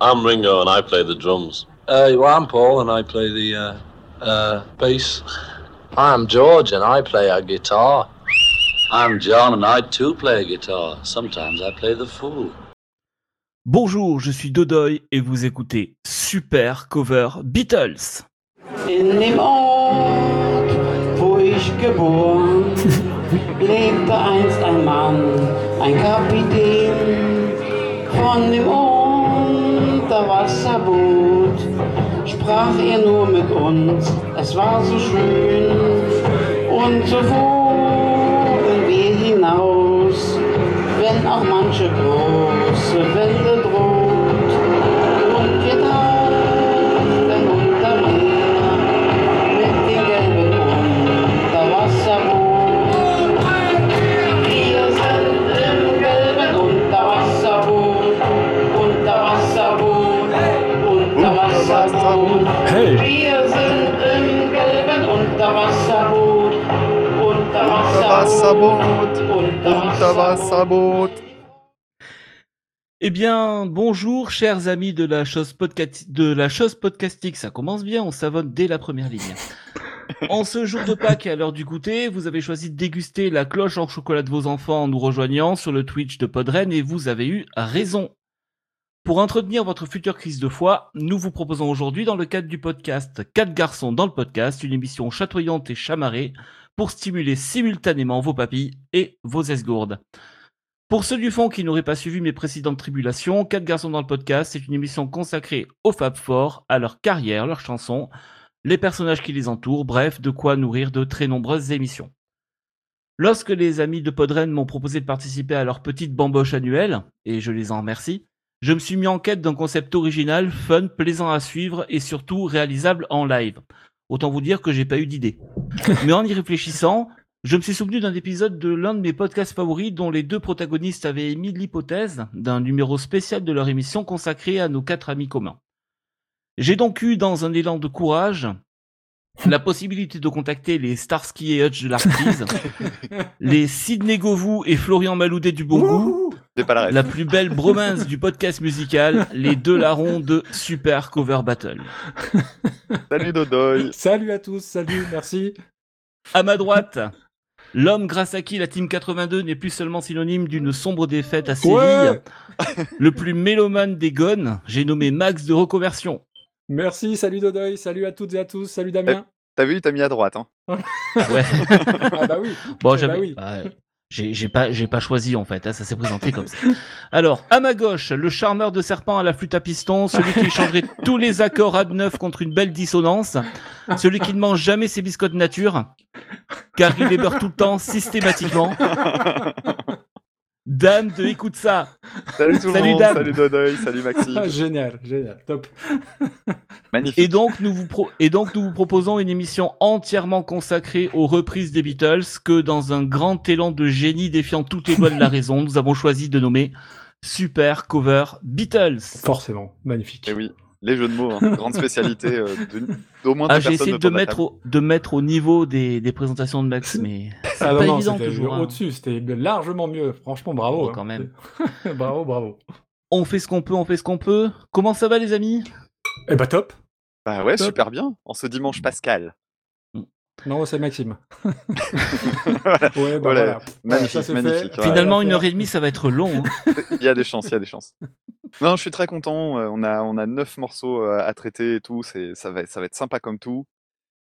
I'm Ringo and I play the drums. Uh, well, I'm Paul and I play the uh, uh, bass. I'm George and I play a guitar. I'm John and I too play a guitar. Sometimes I play the fool. Bonjour, je suis Dodoy et vous écoutez Super Cover Beatles. In dem Ort, wo ich geboren, lebte einst ein Mann, ein Kapitän von dem Unterwasserboot. Sprach er nur mit uns, es war so schön, und so fuhren wir hinaus, wenn auch manche große Welle Eh bien, bonjour chers amis de la chose, podca- de la chose podcastique. Ça commence bien, on savonne dès la première ligne. En ce jour de Pâques et à l'heure du goûter, vous avez choisi de déguster la cloche en chocolat de vos enfants en nous rejoignant sur le Twitch de Podren et vous avez eu raison. Pour entretenir votre future crise de foi, nous vous proposons aujourd'hui dans le cadre du podcast 4 garçons dans le podcast, une émission chatoyante et chamarrée pour stimuler simultanément vos papilles et vos esgourdes. Pour ceux du fond qui n'auraient pas suivi mes précédentes tribulations, 4 garçons dans le podcast, c'est une émission consacrée aux Fab Four, à leur carrière, leurs chansons, les personnages qui les entourent, bref, de quoi nourrir de très nombreuses émissions. Lorsque les amis de Podren m'ont proposé de participer à leur petite bamboche annuelle, et je les en remercie, je me suis mis en quête d'un concept original, fun, plaisant à suivre et surtout réalisable en live. Autant vous dire que j'ai pas eu d'idée. Mais en y réfléchissant, je me suis souvenu d'un épisode de l'un de mes podcasts favoris dont les deux protagonistes avaient émis l'hypothèse d'un numéro spécial de leur émission consacré à nos quatre amis communs. J'ai donc eu, dans un élan de courage, la possibilité de contacter les Starsky et Hutch de l'Arctise, les Sidney Govou et Florian Maloudet du bon goût, C'est pas la plus belle bromance du podcast musical, les deux larrons de Super Cover Battle. Salut Dodoy. Salut à tous, salut, merci. À ma droite, l'homme grâce à qui la Team 82 n'est plus seulement synonyme d'une sombre défaite à Séville, Ouais. le plus mélomane des gones, j'ai nommé Max de Reconversion. Merci, salut Dodoy, salut à toutes et à tous, salut Damien. T'as vu, il t'a mis à droite. Hein. Ouais. Ah bah oui. Bon, Eh j'avais- bah oui. bah, j'ai j'ai pas, j'ai pas choisi en fait, hein, ça s'est présenté comme ça. Alors, à ma gauche, le charmeur de serpent à la flûte à piston, celui qui changerait tous les accords à neuf contre une belle dissonance, celui qui ne mange jamais ses biscottes nature, car il les beurre tout le temps, systématiquement. Dame de écoute ça. Salut tout le Salut, monde. Dame. Salut Dodoy. Salut Maxime. Génial, génial, top. Magnifique. Et donc, nous vous pro- et donc, nous vous proposons une émission entièrement consacrée aux reprises des Beatles que dans un grand élan de génie défiant toutes les lois de la raison, nous avons choisi de nommer Super Cover Beatles. Forcément, magnifique. Et Eh oui, les jeux de mots, hein. grande spécialité euh, de- d'au moins Ah, j'ai essayé de mettre, au, de mettre au niveau des, des présentations de Max, mais c'est Ah pas non, évident toujours. hein. au-dessus, c'était largement mieux. Franchement, bravo. Oh, hein. quand même. bravo, bravo. On fait ce qu'on peut, on fait ce qu'on peut. Comment ça va, les amis? Eh bah top. Bah ouais, Top. super bien. En ce dimanche pascal. Non, c'est Maxime. Voilà. Ouais, bah Voilà. voilà. Magnifique, ça, magnifique. fait. Ouais. Finalement, Ouais, une ouais. heure et demie, ça va être long. hein. Il y a des chances, il y a des chances. Non, je suis très content. euh, On a, on a neuf morceaux euh, à traiter et tout. C'est, ça va, ça va être sympa comme tout.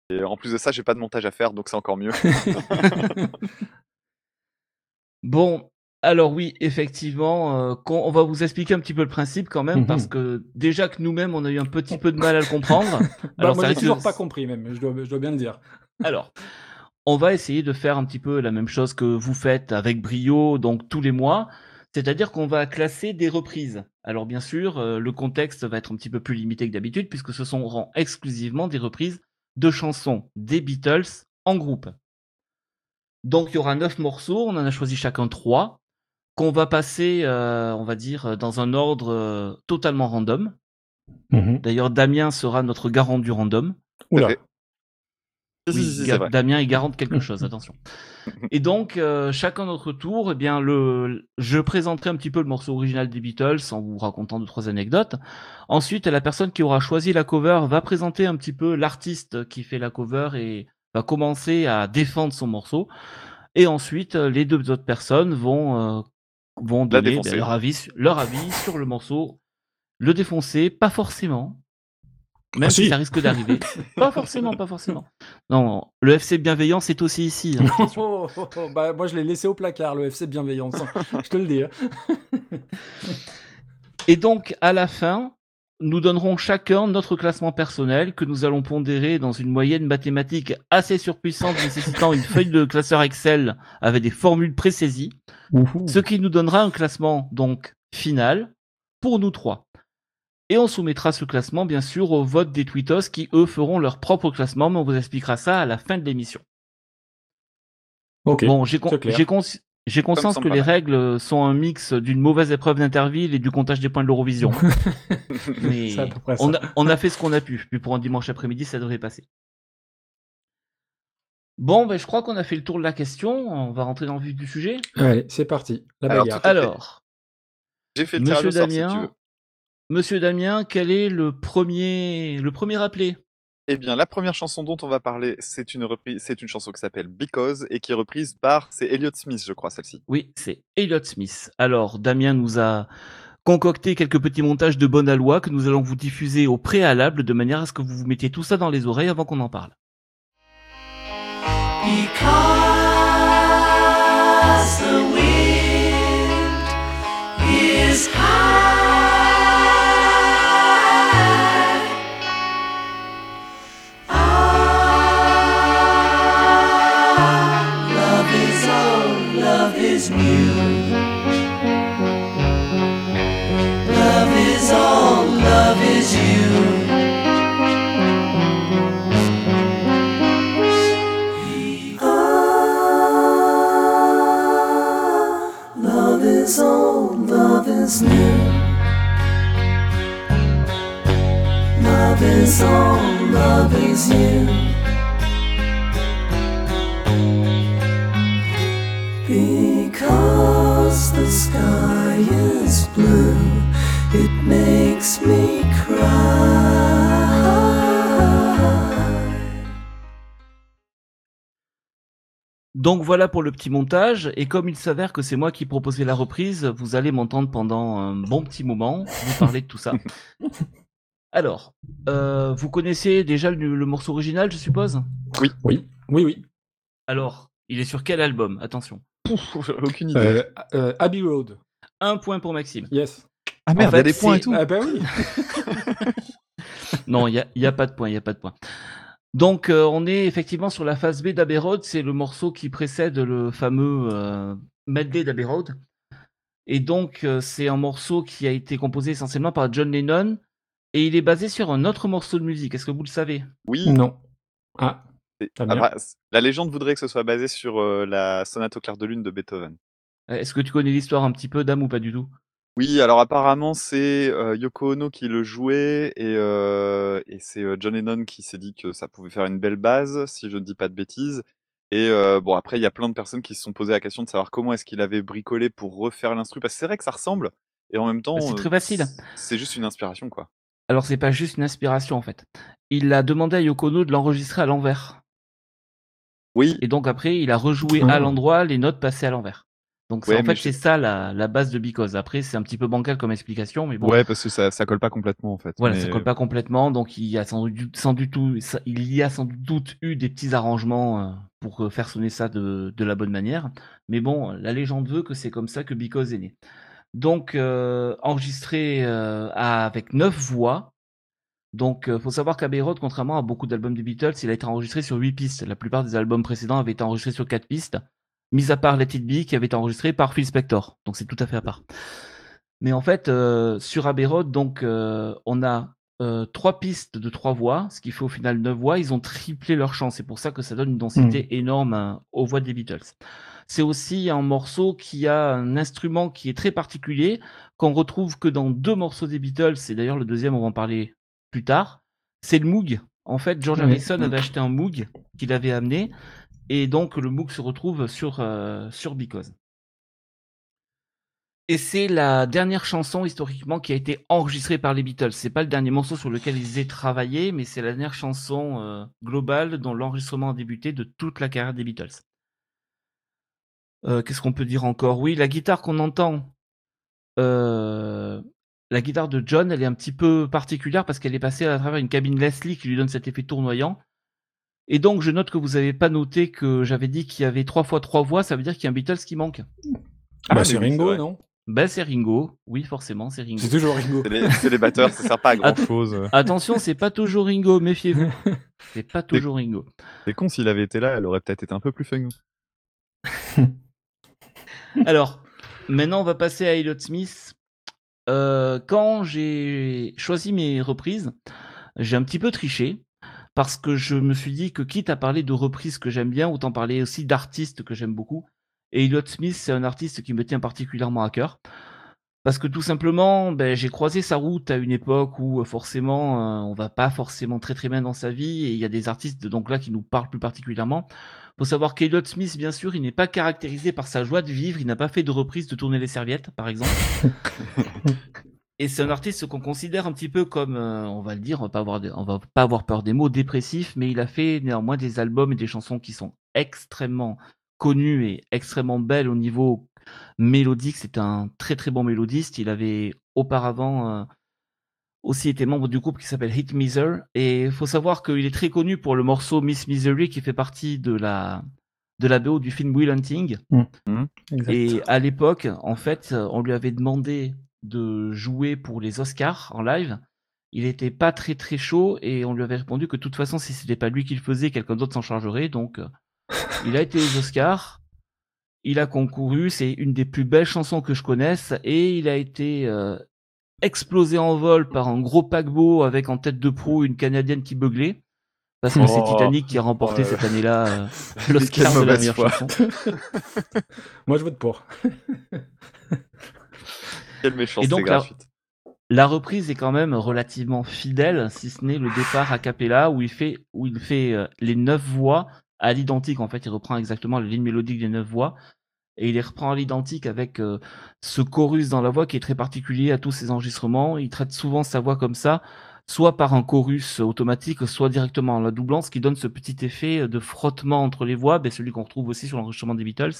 Et en plus de ça, j'ai pas de montage à faire, donc c'est encore mieux. Bon, alors oui, effectivement, euh, qu'on- on va vous expliquer un petit peu le principe quand même, Mhm. parce que déjà que nous-mêmes, on a eu un petit peu de mal à le comprendre. Bah, Alors, moi, j'ai toujours pas compris, même, je dois, je dois bien le dire. Alors, on va essayer de faire un petit peu la même chose que vous faites avec brio, donc tous les mois. C'est-à-dire qu'on va classer des reprises. Alors bien sûr, euh, le contexte va être un petit peu plus limité que d'habitude, puisque ce sont exclusivement des reprises de chansons des Beatles en groupe. Donc il y aura neuf morceaux, on en a choisi chacun trois, qu'on va passer, euh, on va dire, dans un ordre euh, totalement random. Mhm. D'ailleurs, Damien sera notre garant du random. Oula. Oui, Ga-. Damien est garant de quelque chose, attention. Et donc, euh, chacun notre tour, eh bien, le, je présenterai un petit peu le morceau original des Beatles en vous racontant deux, trois anecdotes. Ensuite, la personne qui aura choisi la cover va présenter un petit peu l'artiste qui fait la cover et va commencer à défendre son morceau. Et ensuite, euh, les deux autres personnes vont, euh, vont donner ben, leur, avis, leur avis sur le morceau. Le défoncer, pas forcément. Même Ah, si si. ça risque d'arriver. pas forcément, pas forcément. Non, le FC bienveillant, c'est aussi ici. hein. Oh, oh, oh, bah, moi, je l'ai laissé au placard, le FC Bienveillance. hein. je te le dis. hein. Et donc, à la fin, nous donnerons chacun notre classement personnel que nous allons pondérer dans une moyenne mathématique assez surpuissante nécessitant une feuille de classeur Excel avec des formules présaisies, ce qui nous donnera un classement donc final pour nous trois. Et on soumettra ce classement bien sûr au vote des tweetos qui eux feront leur propre classement, mais on vous expliquera ça à la fin de l'émission. Ok. Bon, j'ai con- c'est clair. j'ai consci- j'ai conscience que les mal. règles sont un mix d'une mauvaise épreuve d'Interville et du comptage des points de l'Eurovision. Mais C'est à peu près ça. on a, on a fait ce qu'on a pu. Puis pour un dimanche après-midi, ça devrait passer. Bon, ben, je crois qu'on a fait le tour de la question. On va rentrer dans le vif du sujet. Allez, c'est parti. La Alors, bagarre. J'ai fait Monsieur au sort si tu Damien, veux. Monsieur Damien, quel est le premier, le premier appelé? Eh bien, la première chanson dont on va parler, c'est une reprise, c'est une chanson qui s'appelle Because et qui est reprise par, c'est Elliott Smith, je crois, celle-ci. Oui, c'est Elliot Smith. Alors, Damien nous a concocté quelques petits montages de bonne aloi que nous allons vous diffuser au préalable de manière à ce que vous vous mettiez tout ça dans les oreilles avant qu'on en parle. Because the wind is high. Is new. Love is all, love is you. Because the sky is blue, it makes me cry. Donc voilà pour le petit montage. Et comme il s'avère que c'est moi qui proposais la reprise, vous allez m'entendre pendant un bon petit moment vous parler de tout ça. Alors, euh, vous connaissez déjà le, le morceau original, je suppose? Oui, oui, oui. Alors, il est sur quel album? Attention. Pouf, j'ai aucune idée. Euh, euh, Abbey Road. Un point pour Maxime. Yes. ah merde, il y a des points et tout. Ah bah oui. Non, il n'y a, il y a pas de point, il n'y a pas de point. Donc, euh, on est effectivement sur la phase B d'Abbey Road. C'est le morceau qui précède le fameux euh, medley d'Abbey Road. Et donc, euh, c'est un morceau qui a été composé essentiellement par John Lennon. Et il est basé sur un autre morceau de musique. Est-ce que vous le savez? Oui, Non. Ah, après, c- la légende voudrait que ce soit basé sur euh, la sonate au clair de lune de Beethoven. Est-ce que tu connais l'histoire un petit peu, Dame, ou pas du tout? Oui, alors apparemment c'est Yoko Ono qui le jouait et, et c'est John Lennon qui s'est dit que ça pouvait faire une belle base, si je ne dis pas de bêtises. Et bon, après, il y a plein de personnes qui se sont posé la question de savoir comment est-ce qu'il avait bricolé pour refaire l'instru, parce que c'est vrai que ça ressemble, et en même temps, Bah, c'est euh, très facile. c- c'est juste une inspiration, quoi. Alors, c'est pas juste une inspiration, en fait. Il a demandé à Yoko Ono de l'enregistrer à l'envers. Oui, Et donc, après, il a rejoué Ah. à l'endroit les notes passées à l'envers. Donc, Ouais, en fait, je- c'est ça la, la base de Because. Après, c'est un petit peu bancal comme explication, mais bon. ouais, parce que ça, ça colle pas complètement, en fait. Voilà, mais- ça colle pas complètement, donc il y a sans du tout, ça- il y a sans doute eu des petits arrangements euh, pour euh, faire sonner ça de, de la bonne manière. Mais bon, la légende veut que c'est comme ça que Because est né. Donc euh, enregistré euh, à- avec neuf voix. Donc euh, faut savoir qu'Abbey Road, contrairement à beaucoup d'albums des Beatles, il a été enregistré sur huit pistes. La plupart des albums précédents avaient été enregistrés sur quatre pistes, mis à part Let It Be qui avait été enregistré par Phil Spector. Donc c'est tout à fait à part. Mais en fait, euh, sur Abbey Road, donc, euh, on a euh, trois pistes de trois voix, ce qui fait au final neuf voix. Ils ont triplé leur chant. C'est pour ça que ça donne une densité énorme hein, aux voix des Beatles. C'est aussi un morceau qui a un instrument qui est très particulier, qu'on retrouve que dans deux morceaux des Beatles, et d'ailleurs le deuxième, on va en parler plus tard. C'est le Moog. En fait, George. Harrison avait acheté un Moog qu'il avait amené, et donc le Moog se retrouve sur, euh, sur Because. Et c'est la dernière chanson historiquement qui a été enregistrée par les Beatles. C'est pas le dernier morceau sur lequel ils aient travaillé, mais c'est la dernière chanson euh, globale dont l'enregistrement a débuté de toute la carrière des Beatles. Euh, Qu'est-ce qu'on peut dire encore? Oui, la guitare qu'on entend, la guitare de John, elle est un petit peu particulière parce qu'elle est passée à travers une cabine Leslie qui lui donne cet effet tournoyant. Et donc, je note que vous n'avez pas noté que j'avais dit qu'il y avait trois fois trois voix, ça veut dire qu'il y a un Beatles qui manque. Ah, bah, c'est Ringo, non? Ben, c'est Ringo. Oui, forcément, c'est Ringo. C'est toujours Ringo. C'est les, batteurs, ça sert pas à grand Attends. chose. Attention, c'est pas toujours Ringo, méfiez-vous. C'est pas toujours Ringo. C'est con, s'il avait été là, elle aurait peut-être été un peu plus fun. Alors, maintenant, on va passer à Elliott Smith. Euh, quand j'ai choisi mes reprises, j'ai un petit peu triché parce que je me suis dit que quitte à parler de reprises que j'aime bien, autant parler aussi d'artistes que j'aime beaucoup. Et Elliott Smith, c'est un artiste qui me tient particulièrement à cœur. Parce que tout simplement, ben, j'ai croisé sa route à une époque où euh, forcément, euh, on va pas forcément très très bien dans sa vie, et il y a des artistes donc là qui nous parlent plus particulièrement. Faut savoir qu'Elliott Smith, bien sûr, il n'est pas caractérisé par sa joie de vivre, il n'a pas fait de reprise de tourner les serviettes, par exemple. et c'est un artiste qu'on considère un petit peu comme, euh, on va le dire, on va pas avoir, de- on va pas avoir peur des mots, dépressif, mais il a fait néanmoins des albums et des chansons qui sont extrêmement connues et extrêmement belles au niveau mélodique. C'est un très très bon mélodiste. Il avait auparavant euh, aussi été membre du groupe qui s'appelle Hit Miser. Et il faut savoir qu'il est très connu pour le morceau Miss Misery qui fait partie de la, de la BO du film Will Hunting. Exact. Et à l'époque, en fait, on lui avait demandé de jouer pour les Oscars en live. Il était pas très très chaud et on lui avait répondu que de toute façon, si c'était pas lui qui le faisait, quelqu'un d'autre s'en chargerait. Donc, euh, il a été aux Oscars. Il a concouru. C'est une des plus belles chansons que je connaisse et il a été euh, explosé en vol par un gros paquebot avec en tête de proue une Canadienne qui beuglait. Parce que c'est Oh. Titanic qui a remporté cette année-là euh, l'Oscar de la meilleure chanson. Moi, je vote pour. Quelle méchanceté Et donc. La reprise est quand même relativement fidèle, si ce n'est le départ a cappella où il fait, où il fait euh, les neuf voix à l'identique. En fait, il reprend exactement la ligne mélodique des neuf voix et il les reprend à l'identique avec euh, ce chorus dans la voix qui est très particulier à tous ses enregistrements. Il traite souvent sa voix comme ça, soit par un chorus automatique, soit directement en la doublant, ce qui donne ce petit effet de frottement entre les voix, ben, celui qu'on retrouve aussi sur l'enregistrement des Beatles.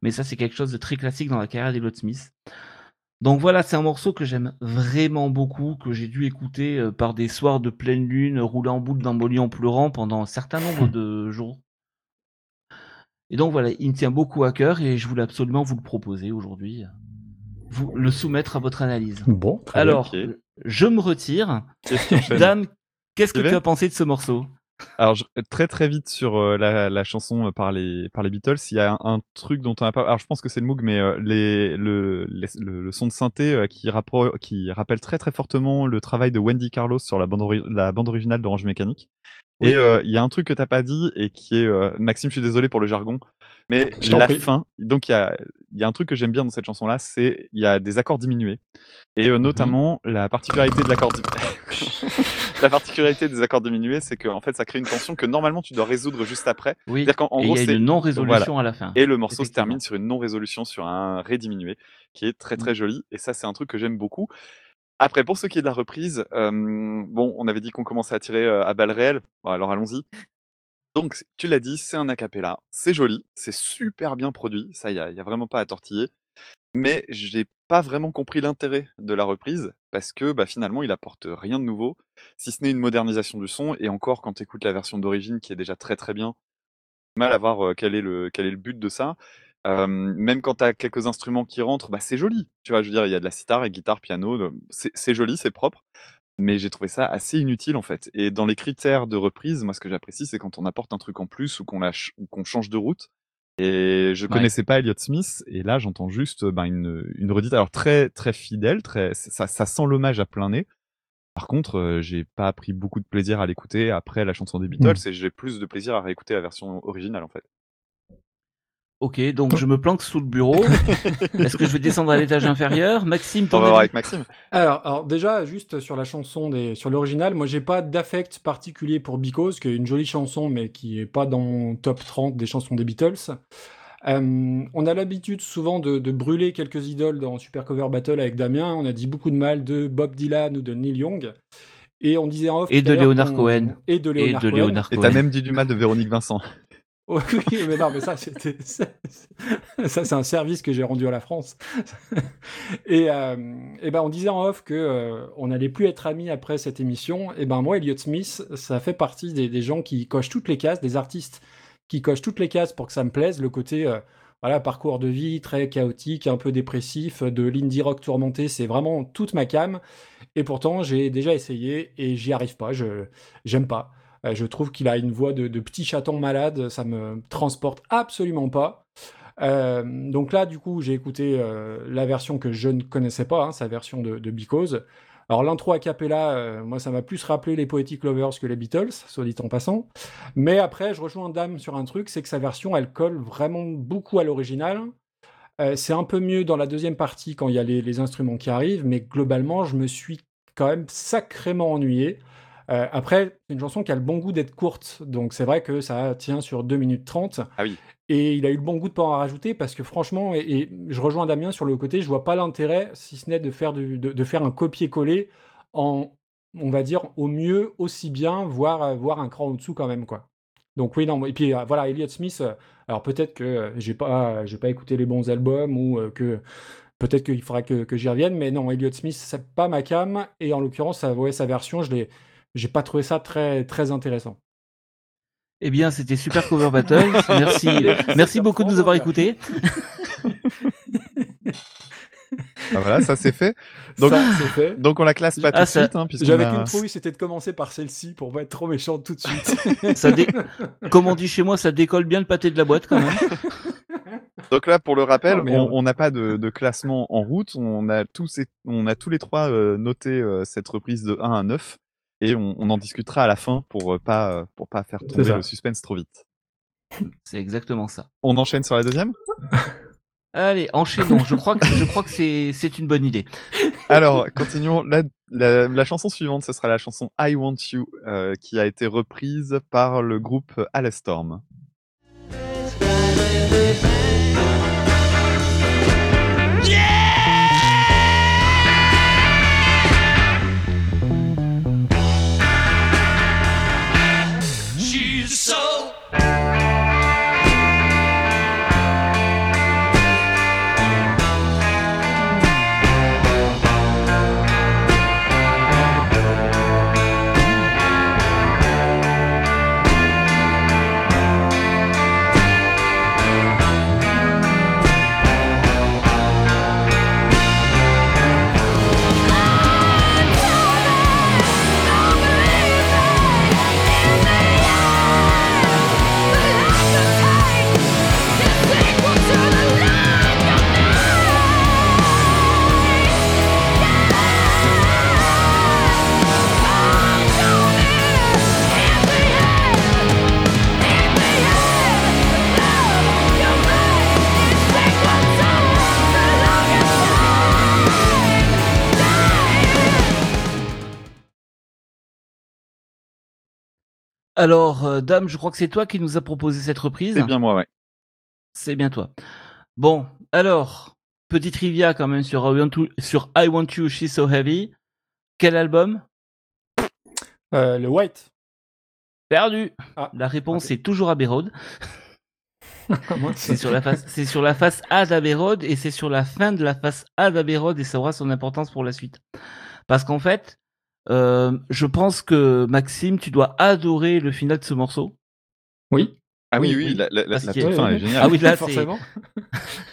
Mais ça, c'est quelque chose de très classique dans la carrière d'Elliott Smith. Donc voilà, c'est un morceau que j'aime vraiment beaucoup, que j'ai dû écouter euh, par des soirs de pleine lune, rouler en boule dans mon lit en pleurant pendant un certain nombre de jours. Et donc voilà, il me tient beaucoup à cœur et je voulais absolument vous le proposer aujourd'hui, vous le soumettre à votre analyse. Bon, très Alors, je me retire. Dame, qu'est-ce que tu as pensé de ce morceau? Alors, je- très très vite sur euh, la, la chanson euh, par les, par les Beatles, il y a un, un truc dont on a pas. Alors, je pense que c'est le Moog, mais euh, les, le, les- le, le son de synthé euh, qui, rappro- qui rappelle très très fortement le travail de Wendy Carlos sur la bande, ori- la bande originale d'Orange Mécanique. Et il y a un truc que t'as pas dit et qui est. Maxime, je suis désolé pour le jargon, mais Je la fin. Donc, il y a, il y a un truc que j'aime bien dans cette chanson-là, c'est il y a des accords diminués. Et euh, notamment, la particularité de l'accord diminué. la particularité des accords diminués, c'est que en fait, ça crée une tension que normalement tu dois résoudre juste après. Oui, C'est-à-dire qu'en gros, y a c'est une non-résolution à la fin. et le morceau se termine sur une non-résolution, sur un ré diminué, qui est très très joli. Et ça, c'est un truc que j'aime beaucoup. Après, pour ce qui est de la reprise, euh, bon, on avait dit qu'on commençait à tirer euh, à balles réelles. Bon, alors allons-y. Donc, tu l'as dit, c'est un acapella, c'est joli, c'est super bien produit, ça, il n'y a, y a vraiment pas à tortiller. Mais j'ai pas vraiment compris l'intérêt de la reprise, parce que bah, finalement, il apporte rien de nouveau, si ce n'est une modernisation du son. Et encore, quand tu écoutes la version d'origine, qui est déjà très très bien, mal à voir quel, est le, quel est le but de ça. Euh, même quand tu as quelques instruments qui rentrent, bah, c'est joli. Tu vois, je veux dire, il y a de la sitar et guitare, piano, c'est c'est joli, c'est propre. Mais j'ai trouvé ça assez inutile en fait. Et dans les critères de reprise, moi ce que j'apprécie, c'est quand on apporte un truc en plus ou qu'on lâche- ou qu'on change de route. Et je Ouais. connaissais pas Elliott Smith, et là j'entends juste ben, une, une redite, alors très très fidèle, très ça, ça sent l'hommage à plein nez. Par contre, euh, j'ai pas pris beaucoup de plaisir à l'écouter après la chanson des Beatles, et j'ai plus de plaisir à réécouter la version originale en fait. Ok, donc je me planque sous le bureau. Est-ce que je vais descendre à l'étage inférieur? Maxime, On ton va voir avec Maxime. Alors, alors déjà, juste sur la chanson, des, sur l'original, moi j'ai pas d'affect particulier pour Because, qui est une jolie chanson, mais qui est pas dans mon top 30 des chansons des Beatles. Euh, on a l'habitude souvent de, de brûler quelques idoles dans Super Cover Battle avec Damien. On a dit beaucoup de mal de Bob Dylan ou de Neil Young. Et on disait en off Et de Leonard Cohen. Et de Et Leonard de Cohen. Leonard Et t'as même dit du mal de Véronique Vincent. Oui, mais non, mais ça, c'était, ça, c'est un service que j'ai rendu à la France. et, euh, et ben, on disait en off que euh, on n'allait plus être amis après cette émission. Et ben, moi, Elliott Smith, ça fait partie des, des gens qui cochent toutes les cases, des artistes qui cochent toutes les cases pour que ça me plaise. Le côté, euh, voilà, parcours de vie très chaotique, un peu dépressif, de l'indie rock tourmenté, c'est vraiment toute ma cam. Et pourtant, j'ai déjà essayé et j'y arrive pas. Je, j'aime pas. Euh, je trouve qu'il a une voix de, petit chaton malade, ça me transporte absolument pas. Euh, donc là, du coup, j'ai écouté euh, la version que je ne connaissais pas, hein, sa version de, Because. Alors l'intro a cappella, moi ça m'a plus rappelé les Poetic Lovers que les Beatles, soit dit en passant. Mais après, je rejoins Dame sur un truc, c'est que sa version, elle colle vraiment beaucoup à l'original. C'est un peu mieux dans la deuxième partie quand il y a les, les instruments qui arrivent, mais globalement, je me suis quand même sacrément ennuyé. Euh, après, c'est une chanson qui a le bon goût d'être courte, donc c'est vrai que ça tient sur 2 minutes 30. Ah oui. Et il a eu le bon goût de pas en rajouter parce que franchement, et, et je rejoins Damien sur le côté, je vois pas l'intérêt, si ce n'est de faire, du- de, de faire un copier-coller en, on va dire, au mieux aussi bien, voire, euh, voire un cran au-dessous quand même, quoi. Donc oui, non, et puis euh, voilà, Elliott Smith, alors peut-être que j'ai pas, j'ai pas écouté les bons albums ou que peut-être qu'il faudra que, que j'y revienne, mais non, Elliott Smith, c'est pas ma cam, et en l'occurrence, ouais, sa version, je l'ai, j'ai pas trouvé ça très, très intéressant. Eh bien, c'était Super Cover Battle. Merci, merci beaucoup de nous avoir écoutés. Ah, voilà, ça c'est fait. Donc, Ça, c'est fait. donc on la classe pas tout Ah, de ça- suite, hein, J'avais a- qu'une trouille, c'était de commencer par celle-ci pour pas être trop méchant tout de suite. Ça dé- Comme on dit chez moi, ça décolle bien le pâté de la boîte quand même. Donc là, pour le rappel, Oh, on n'a pas de, de classement en route. On a tous, et- on a tous les trois euh, noté euh, cette reprise de 1 à 9 et on, on en discutera à la fin pour euh, pas euh, pour pas faire tomber le suspense trop vite. C'est exactement ça. On enchaîne sur la deuxième? Allez, enchaînons. Je crois que, je crois que c'est, c'est une bonne idée. Alors, continuons. La, la, la chanson suivante, ce sera la chanson I Want You, euh, qui a été reprise par le groupe Alestorm. Alors, euh, Dame, je crois que c'est toi qui nous a proposé cette reprise. C'est bien moi, ouais. C'est bien toi. Bon, alors, petit trivia quand même sur I Want, to- sur I Want You, She's So Heavy. Quel album? Euh, le White. Perdu. Ah, La réponse est toujours Abbey Road. C'est sur la face, c'est sur la face A d'Abbey Road et c'est sur la fin de la face A d'Abbey Road et ça aura son importance pour la suite. Parce qu'en fait, euh, je pense que Maxime, tu dois adorer le final de ce morceau. Oui. Ah oui, Oui, oui, oui. la, la, la, Parce la qu'il y toute a- fin est géniale. Ah oui, là, c'est, forcément.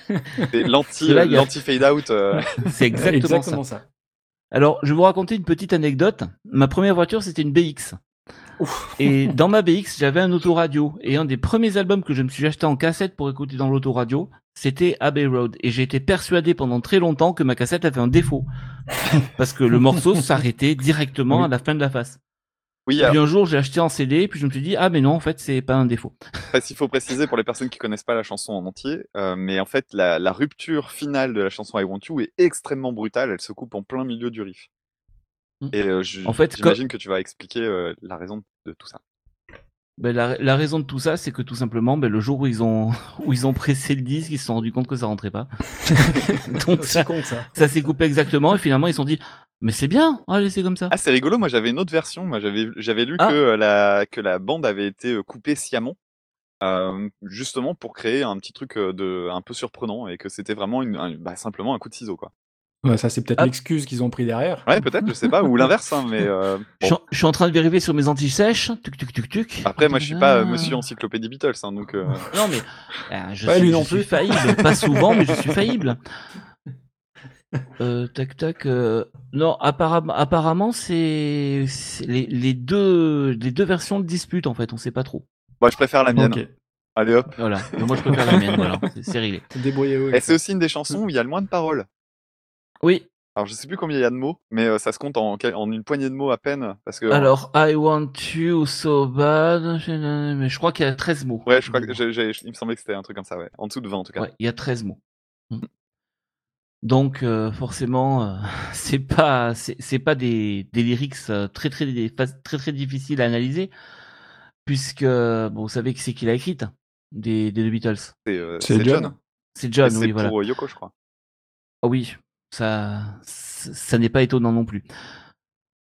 C'est l'anti, Là, il y a- l'anti fade out. euh, c'est exactement, Exactement ça. ça. Alors, je vais vous raconter une petite anecdote. Ma première voiture, c'était une BX. Ouf. Et dans ma BX, j'avais un autoradio. Et un des premiers albums que je me suis acheté en cassette pour écouter dans l'autoradio, c'était Abbey Road. Et j'ai été persuadé pendant très longtemps que ma cassette avait un défaut. Parce que le morceau s'arrêtait directement Oui. à la fin de la face. Oui, puis un jour, j'ai acheté en CD, puis je me suis dit, ah, mais non, en fait, c'est pas un défaut. s'il faut préciser pour les personnes qui connaissent pas la chanson en entier, euh, mais en fait, la, la rupture finale de la chanson I Want You est extrêmement brutale. Elle se coupe en plein milieu du riff. Mm. Et euh, je- En fait, j'imagine que tu vas expliquer euh, la raison de tout ça. Ben, la, la raison de tout ça, c'est que tout simplement, ben, le jour où ils ont où ils ont pressé le disque, ils se sont rendus compte que ça rentrait pas. Donc ça, con ça. ça s'est coupé exactement, et finalement ils se sont dit, mais c'est bien, allez c'est comme ça. Ah, c'est rigolo. Moi, j'avais une autre version. Moi, j'avais j'avais lu Ah. que euh, la que la bande avait été euh, coupée sciemment, euh, justement pour créer un petit truc euh, de un peu surprenant et que c'était vraiment une, un- bah, simplement un coup de ciseau, quoi. Ouais, ça, c'est peut-être Ah. l'excuse qu'ils ont pris derrière. Ouais, peut-être, je sais pas, ou l'inverse, hein, mais euh, Je, bon. suis en- je suis en train de vérifier sur mes anti-sèches. Tuc, tuc, tuc, tuc. Après, moi, je suis pas euh, Ah. Monsieur Encyclopédie Beatles, hein, donc. euh, Non mais euh, je, Ouais, suis, lui je non suis plus. faillible, pas souvent, mais je suis faillible. Euh, tac tac. euh, Non, apparemment, apparemment c'est les, les deux les deux versions de dispute en fait, on sait pas trop. Moi, je préfère la mienne. Allez hop. Voilà. Mais moi je préfère la mienne. Voilà, c'est- réglé. Débrouillez-vous. Et c'est aussi une des chansons où il y a le moins de paroles. Oui. Alors, je sais plus combien il y a de mots, mais euh, ça se compte en, une poignée de mots à peine, parce que. Alors, I want you so bad. je- Mais je crois qu'il y a 13 mots. Ouais, je crois que j'ai- j'ai- il me semblait que c'était un truc comme ça, ouais. En dessous de 20 en tout cas. Ouais, il y a 13 mots. Mm. Donc, euh, forcément, euh, c'est pas, c'est c'est pas des, des lyrics euh, très, très, des- très, très difficiles à analyser, puisque, bon, vous savez qui c'est qui l'a écrite, des, des The Beatles. C'est euh, C'est c'est John. John. C'est Et John, c'est oui, voilà. pour Yoko, je crois. Ah oui, ça, ça, n'est pas étonnant non plus.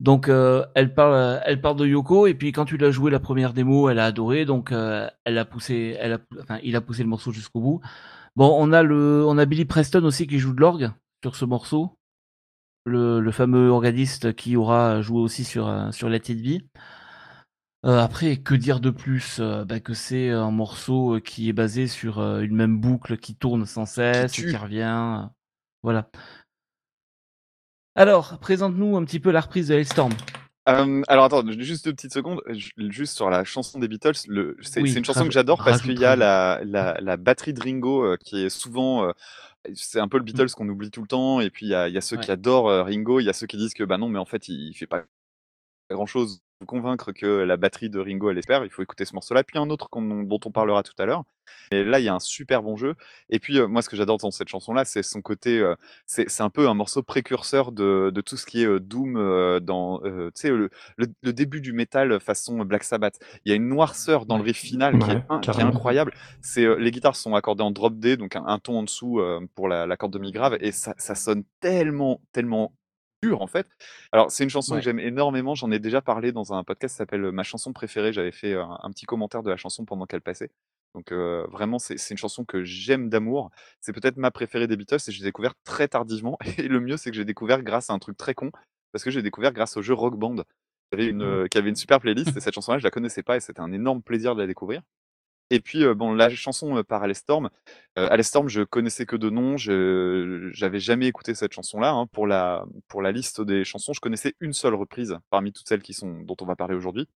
Donc, euh, elle parle, elle parle de Yoko, et puis quand tu l'as joué la première démo, elle a adoré, donc euh, elle a poussé, elle a, enfin, il a poussé le morceau jusqu'au bout. Bon, on a le, on a Billy Preston aussi qui joue de l'orgue sur ce morceau, le, le fameux organiste qui aura joué aussi sur euh, sur Be. Euh, après, que dire de plus Euh, bah, Que c'est un morceau euh, qui est basé sur euh, une même boucle qui tourne sans cesse, qui, revient. euh, Voilà. Alors, présente-nous un petit peu la reprise de Hellstorm. Euh, alors attends, juste deux petites secondes, ju- juste sur la chanson des Beatles, le, c'est Oui, une chanson que j'adore parce qu'il y a la, la, la batterie de Ringo euh, qui est souvent, euh, c'est un peu le Beatles qu'on oublie tout le temps, et puis il y a, il y a ceux qui adorent euh, Ringo, il y a ceux qui disent que bah non, mais en fait il, il fait pas grand chose pour convaincre que la batterie de Ringo elle espère, il faut écouter ce morceau-là, puis un autre dont on parlera tout à l'heure. Et là il y a un super bon jeu, et puis euh, moi ce que j'adore dans cette chanson-là, c'est son côté, euh, c'est un peu un morceau précurseur de, de tout ce qui est euh, Doom dans, tu sais, le, le, le début du métal façon Black Sabbath. Il y a une noirceur dans le riff final qui, est, qui incroyable. C'est les guitares sont accordées en drop D, donc un, un ton en dessous pour la, la corde demi grave, et ça, ça sonne tellement, tellement en fait. Alors c'est une chanson Ouais. que j'aime énormément. J'en ai déjà parlé dans un podcast qui s'appelle Ma chanson préférée. J'avais fait euh, un, un petit commentaire de la chanson pendant qu'elle passait. Donc euh, vraiment c'est une chanson que j'aime d'amour. C'est peut-être ma préférée des Beatles et je l'ai découvert très tardivement. Et le mieux c'est que j'ai découvert grâce à un truc très con parce que j'ai découvert grâce au jeu Rock Band qui avait une, euh, qui avait une super playlist et cette chanson-là je la connaissais pas et c'était un énorme plaisir de la découvrir. Et puis bon la chanson par Alestorm, euh, Alestorm je connaissais que de nom, j'avais jamais écouté cette chanson-là. hein. Pour la pour la liste des chansons, je connaissais une seule reprise parmi toutes celles qui sont dont on va parler aujourd'hui.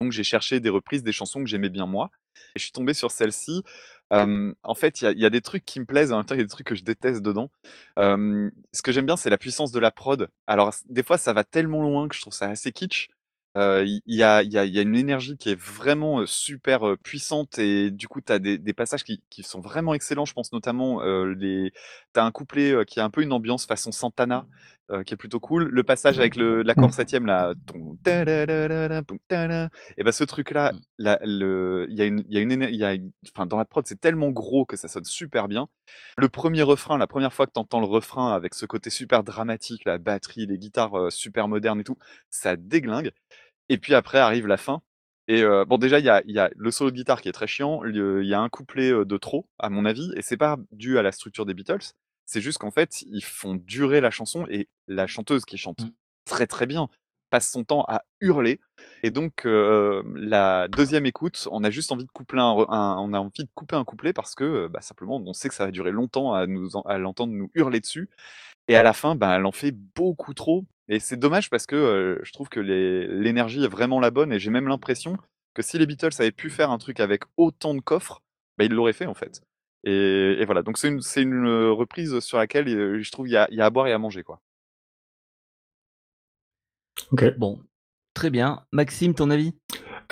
Donc j'ai cherché des reprises des chansons que j'aimais bien moi et je suis tombé sur celle-ci. En fait, il y a des trucs qui me plaisent, en même temps il y a des trucs que je déteste dedans. Ce que j'aime bien, c'est la puissance de la prod. Alors des fois ça va tellement loin que je trouve ça assez kitsch. Il y a il y a il y a une énergie qui est vraiment, super, puissante et du coup tu as des des passages qui qui sont vraiment excellents. Je pense notamment, les tu as un couplet, qui a un peu une ambiance façon Santana, qui est plutôt cool. Le passage avec le l'accord Mmh. septième là, et bah, ce truc-là, Mmh. la le il y a une il y a une éner il y a une enfin dans la prod, c'est tellement gros que ça sonne super bien. Le 1er refrain, la première fois que tu entends le refrain avec ce côté super dramatique, la batterie, les guitares, super modernes et tout, ça déglingue et puis après arrive la fin et bon déjà il y a il y a le solo de guitare qui est très chiant, il y a un couplet, de trop à mon avis et c'est pas dû à la structure des Beatles, c'est juste qu'en fait, ils font durer la chanson et la chanteuse qui chante Mmh. très, très bien, passe son temps à hurler et donc la 2e écoute, on a juste envie de coupler un on a envie de couper un couplet parce que, bah, simplement on sait que ça va durer longtemps à nous à l'entendre nous hurler dessus et à la fin, bah, elle en fait beaucoup trop et c'est dommage parce que, je trouve que l'énergie est vraiment la bonne et j'ai même l'impression que si les Beatles avaient pu faire un truc avec autant de coffres, bah, ils l'auraient fait en fait et et voilà donc c'est une reprise sur laquelle, je trouve il y a il y a à boire et à manger quoi. Ok. Bon, Très bien. Maxime, ton avis?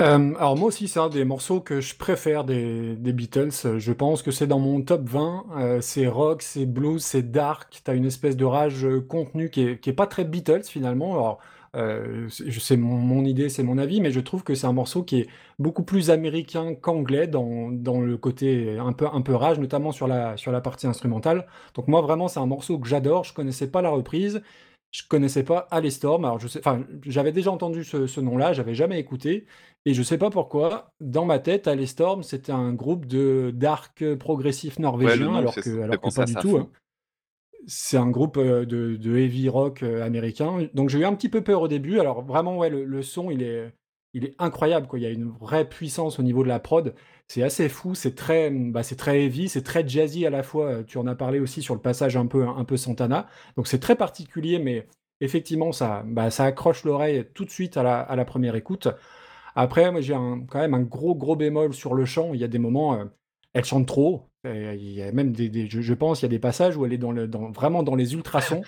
Euh, alors moi aussi, c'est un des morceaux que je préfère des, Beatles. Je pense que c'est dans mon top 20. Euh, c'est rock, c'est blues, c'est dark. T'as une espèce de rage euh, contenue qui est, qui est pas très Beatles finalement. Alors, euh, c'est mon, mon idée, c'est mon avis, mais je trouve que c'est un morceau qui est beaucoup plus américain qu'anglais dans, dans le côté un peu, un peu rage, notamment sur la, sur la partie instrumentale. Donc moi, vraiment, c'est un morceau que j'adore. Je connaissais pas la reprise. Je connaissais pas Alestorm. Alors je sais, enfin, j'avais déjà entendu ce, ce nom-là, j'avais jamais écouté, et je sais pas pourquoi. Dans ma tête, Alestorm, c'était un groupe de dark progressif norvégien, alors que, alors que pas du tout. hein. C'est un groupe euh, de, de heavy rock euh, américain. Donc j'ai eu un petit peu peur au début. Alors vraiment, ouais, le, le son, il est, il est incroyable. Quoi. Il y a une vraie puissance au niveau de la prod. C'est assez fou. C'est très, bah, très heavy, c'est très jazzy à la fois. Euh, Tu en as parlé aussi sur le passage un peu, un peu Santana. Donc c'est très particulier, mais effectivement, ça, bah, ça accroche l'oreille tout de suite à la, première écoute. Après, moi, j'ai quand même un gros, gros bémol sur le chant. Il y a des moments, euh, elle chante trop. Euh, Il y a même des, je, pense, il y a des passages où elle est dans le, vraiment dans les ultrasons.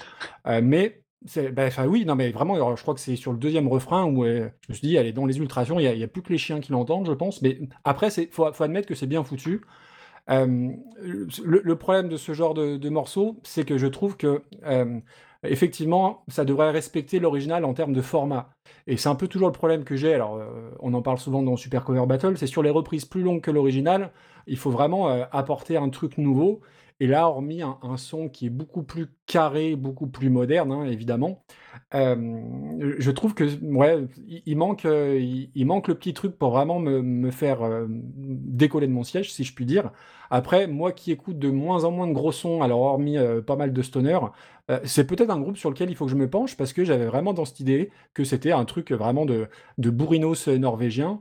Mais, c'est- enfin, oui, non, mais vraiment, je crois que c'est sur le deuxième refrain où euh, je me suis dit, dans les ultrasons. Il y a, plus que les chiens qui l'entendent, je pense. Mais après, il faut, admettre que c'est bien foutu. Euh, le, problème de ce genre de, morceau, c'est que je trouve que euh, effectivement, ça devrait respecter l'original en termes de format. Et c'est un peu toujours le problème que j'ai. Alors, on en parle souvent dans Super Cover Battle. C'est sur les reprises plus longues que l'original, il faut vraiment apporter un truc nouveau. Et là, hormis un, son qui est beaucoup plus carré, beaucoup plus moderne, hein, évidemment, je trouve que ouais, il, manque, euh, il, manque le petit truc pour vraiment me, faire euh, décoller de mon siège, si je puis dire. Après, moi qui écoute de moins en moins de gros sons, alors hormis euh, pas mal de stoner, c'est peut-être un groupe sur lequel il faut que je me penche parce que j'avais vraiment dans cette idée que c'était un truc vraiment de, de bourrinos norvégien.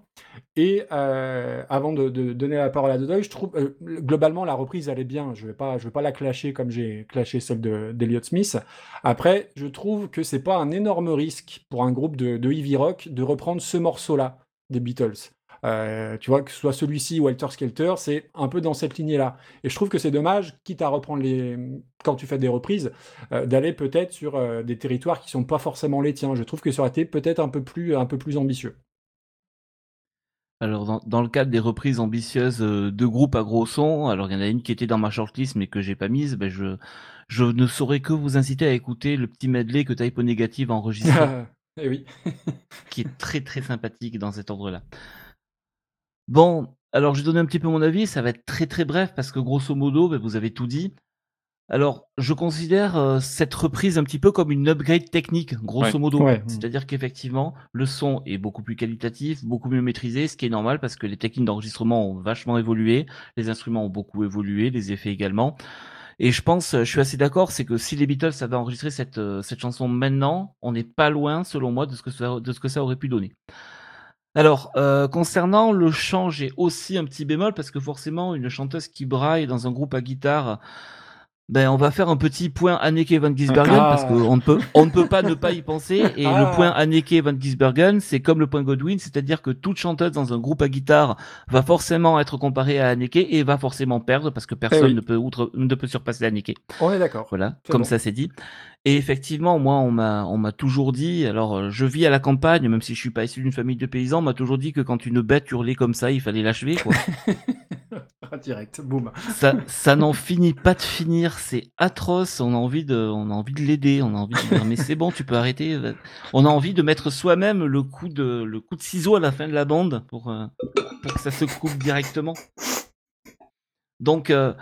Et avant de, donner la parole à Dodoy, je trouve globalement la reprise est bien. Je vais pas, je vais pas la clasher comme j'ai clashé celle de d'Eliot Smith. Après, je trouve que c'est pas un énorme risque pour un groupe de, heavy rock de reprendre ce morceau-là des Beatles. Euh, tu vois, que ce soit celui-ci ou Walter Skelter, c'est un peu dans cette lignée-là. Et je trouve que c'est dommage, quitte à reprendre les. quand tu fais des reprises, euh, d'aller peut-être sur euh, des territoires qui sont pas forcément les tiens. Je trouve que ça aurait été peut-être un peu un peu plus ambitieux. Alors, dans, dans le cadre des reprises ambitieuses euh, de groupes à gros son, alors il y en a une qui était dans ma shortlist mais que j'ai pas mise, ben je, je ne saurais que vous inciter à écouter le petit medley que Typo Negative a enregistré, Eh oui. qui est très très sympathique dans cet ordre-là. Bon, alors je vais donner un petit peu mon avis, ça va être très très bref parce que grosso modo, ben, vous avez tout dit. Alors, je considère euh, cette reprise un petit peu comme une upgrade technique, grosso Ouais. modo. Ouais. C'est-à-dire qu'effectivement, le son est beaucoup plus qualitatif, beaucoup mieux maîtrisé, ce qui est normal parce que les techniques d'enregistrement ont vachement évolué, les instruments ont beaucoup évolué, les effets également. Et je pense, je suis assez d'accord, c'est que si les Beatles avaient enregistré cette, euh, cette chanson maintenant, on n'est pas loin, selon moi, de ce que ça, de ce que ça aurait pu donner. Alors, euh, concernant le chant, j'ai aussi un petit bémol parce que forcément, une chanteuse qui braille dans un groupe à guitare, ben, on va faire un petit point Anneke van Gisbergen Ah. parce qu'on ne peut, on ne peut pas ne pas y penser. Et Ah. le point Anneke van Gisbergen, c'est comme le point Godwin, c'est-à-dire que toute chanteuse dans un groupe à guitare va forcément être comparée à Anneke et va forcément perdre parce que personne Eh oui. ne peut outre, ne peut surpasser Anneke. On est d'accord. Voilà, comme bon. ça c'est dit. Et effectivement, moi, on m'a, on m'a toujours dit, alors euh, je vis à la campagne, même si je suis pas issu d'une famille de paysans, on m'a toujours dit que quand une bête hurlait comme ça, il fallait l'achever, quoi. Direct, boum. ça, ça n'en finit pas de finir, c'est atroce, on a envie de, on a envie de l'aider, on a envie de dire, mais c'est bon, tu peux arrêter. On a envie de mettre soi-même le coup de, le coup de ciseau à la fin de la bande pour, euh, pour que ça se coupe directement. Donc, euh,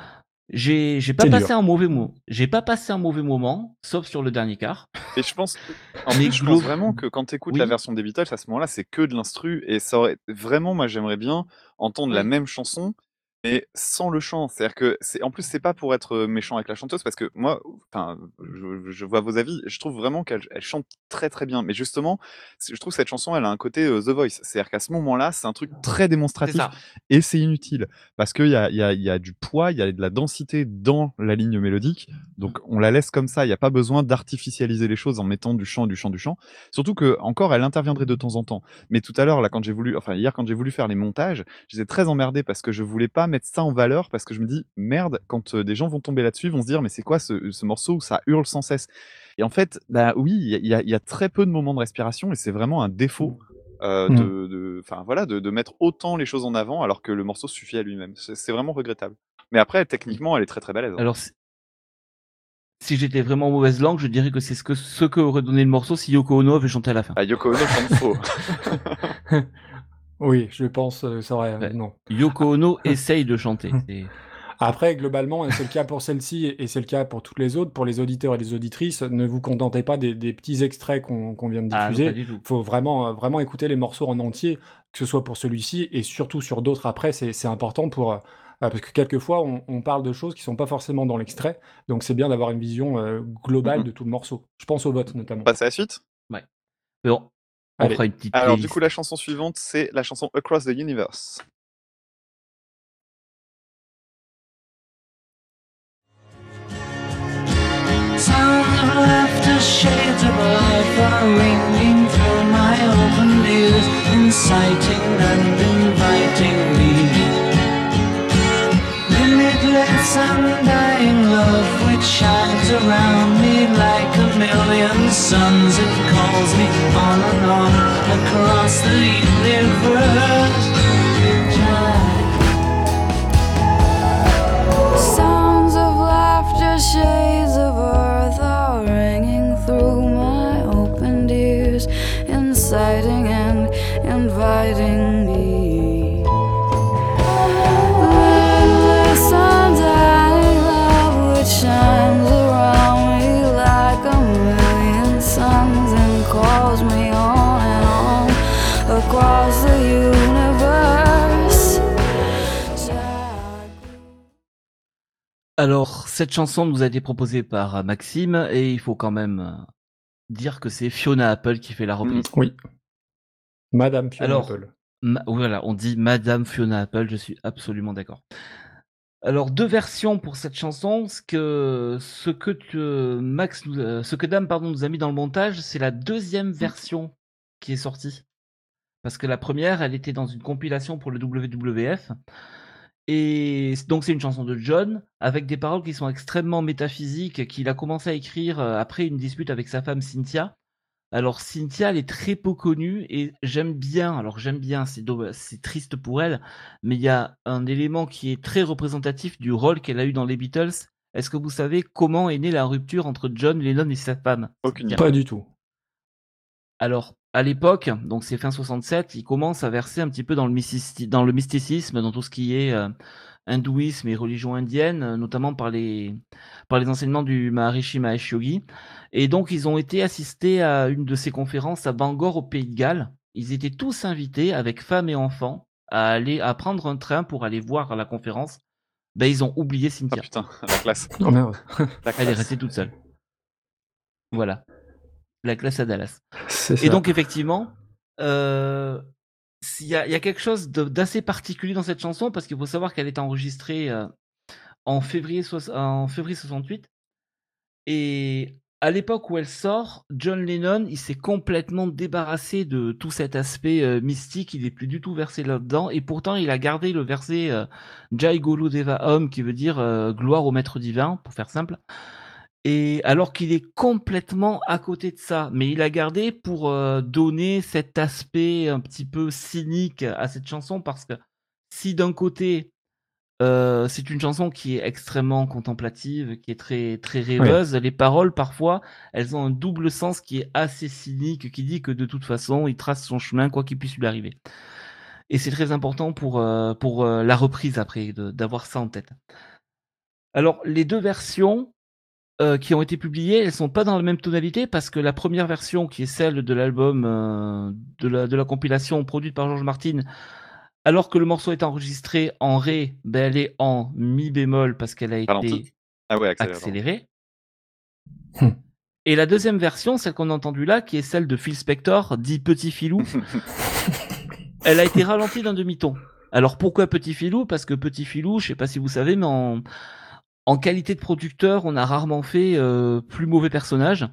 j'ai, j'ai pas passé dur. un mauvais mot. J'ai pas passé un mauvais moment, sauf sur le dernier quart. Et je pense, en je pense vraiment que quand tu écoutes Oui. la version des Beatles, à ce moment-là, c'est que de l'instru. Et ça aurait vraiment, moi, j'aimerais bien entendre la même chanson, mais sans le chant. C'est-à-dire que, c'est, en plus, c'est pas pour être euh, méchant avec la chanteuse, parce que moi, enfin, je, je vois vos avis, je trouve vraiment qu'elle elle chante très très bien. Mais justement, je trouve que cette chanson, elle a un côté euh, The Voice. C'est-à-dire qu'à ce moment-là, c'est un truc très démonstratif et c'est inutile parce qu'il y a, il y, a, il y a du poids, il y a de la densité dans la ligne mélodique, donc on la laisse comme ça. Il n'y a pas besoin d'artificialiser les choses en mettant du chant, du chant, du chant. Surtout que encore, elle interviendrait de temps en temps. Mais tout à l'heure, là, quand j'ai voulu, enfin hier, quand j'ai voulu faire les montages, j'étais très emmerdé parce que je voulais pas mettre ça en valeur parce que je me dis merde, quand euh, des gens vont tomber là-dessus, ils vont se dire mais c'est quoi ce, ce morceau où ça hurle sans cesse? Et en fait, bah oui, il y, a- y y très peu de moments de respiration et c'est vraiment un défaut. euh, Mm. de, de- enfin voilà, de, de mettre autant les choses en avant alors que le morceau suffit à lui-même. C'est vraiment regrettable. Mais après, techniquement, elle est très très balèze. hein. Alors, si- j'étais vraiment mauvaise langue, je dirais que c'est ce que, ce que aurait donné le morceau si Yoko Ono avait chanté à la fin. Ah, Yoko Ono chante faux. Oui, je pense, euh, ça aurait. Ouais. Non. Yoko Ono essaye de chanter. c'est- Après, globalement, et c'est le cas pour celle-ci et c'est le cas pour toutes les autres, pour les auditeurs et les auditrices, ne vous contentez pas des, des petits extraits qu'on qu'on vient de Ah, non, diffuser. pas du tout. faut vraiment, euh, vraiment écouter les morceaux en entier, que ce soit pour celui-ci et surtout sur d'autres après. C'est c'est important pour. euh, parce que quelquefois, on, on parle de choses qui sont pas forcément dans l'extrait. Donc, c'est bien d'avoir une vision euh, globale Mhm. de tout le morceau. Je pense au vote notamment. Passe à la suite? Mais bon, on Allez. fera une petite Alors, du coup, la chanson suivante, c'est la chanson Across the Universe. Sounds of laughter, shades of life are ringing Alors, cette chanson nous a été proposée par euh, Maxime et il faut quand même euh, dire que c'est Fiona Apple qui fait la reprise. Oui. Madame Fiona Alors, Apple. Ma- voilà, on dit Madame Fiona Apple, je suis absolument d'accord. Alors, deux versions pour cette chanson. Ce que, ce que tu- Max, nous, euh, ce que Dame, pardon, nous a mis dans le montage, c'est la deuxième version qui est sortie. Parce que la première, elle était dans une compilation pour le WWF. Et donc, c'est une chanson de John avec des paroles qui sont extrêmement métaphysiques, qu'il a commencé à écrire euh, après une dispute avec sa femme Cynthia. Alors Cynthia, elle est très peu connue et j'aime bien, alors j'aime bien, c'est do- c'est triste pour elle, mais il y a un élément qui est très représentatif du rôle qu'elle a eu dans les Beatles. Est-ce que vous savez comment est née la rupture entre John Lennon et sa femme Aucune Pas du tout. Alors, à l'époque, donc c'est fin 67, il commence à verser un petit peu dans le, mystici- dans le mysticisme, dans tout ce qui est euh, hindouisme et religion indienne, euh, notamment par les, par les enseignements du Maharishi Mahesh Yogi. Et donc, ils ont été assistés à une de ces conférences à Bangor, au Pays de Galles. Ils étaient tous invités, avec femmes et enfants, à aller à prendre un train pour aller voir la conférence. Ben, ils ont oublié Ah Cynthia. putain, la classe. Oh merde. La Elle est classe. restée toute seule. Voilà. La classe à Dallas. Et donc effectivement, euh, il y, a, il y a quelque chose d'assez particulier dans cette chanson parce qu'il faut savoir qu'elle est enregistrée euh, en, février soix- en février 68. Et à l'époque où elle sort, John Lennon, il s'est complètement débarrassé de tout cet aspect euh, mystique. Il est plus du tout versé là-dedans. Et pourtant, il a gardé le verset euh, Jai Guru Deva Om, qui veut dire gloire au maître divin, pour faire simple. Et alors qu'il est complètement à côté de ça, mais il a gardé pour euh, donner cet aspect un petit peu cynique à cette chanson parce que si d'un côté euh, c'est une chanson qui est extrêmement contemplative, qui est très très rêveuse, les paroles parfois elles ont un double sens qui est assez cynique, qui dit que de toute façon il trace son chemin quoi qu'il puisse lui arriver. Et c'est très important pour euh, pour euh, la reprise après d'avoir ça en tête. Alors les deux versions euh, qui ont été publiées, elles sont pas dans la même tonalité parce que la première version, qui est celle de l'album euh, de, la, de la compilation produite par George Martin, alors que le morceau est enregistré en ré, ben elle est en mi bémol parce qu'elle a été. Ah ouais, accélérée. Hmm. Et la deuxième version, celle qu'on a entendue là, qui est celle de Phil Spector, dit Petit Filou, elle a été ralentie d'un demi-ton. Alors pourquoi Petit Filou? Parce que Petit Filou, je sais pas si vous savez, mais en, en qualité de producteur, on a rarement fait euh, plus mauvais personnage.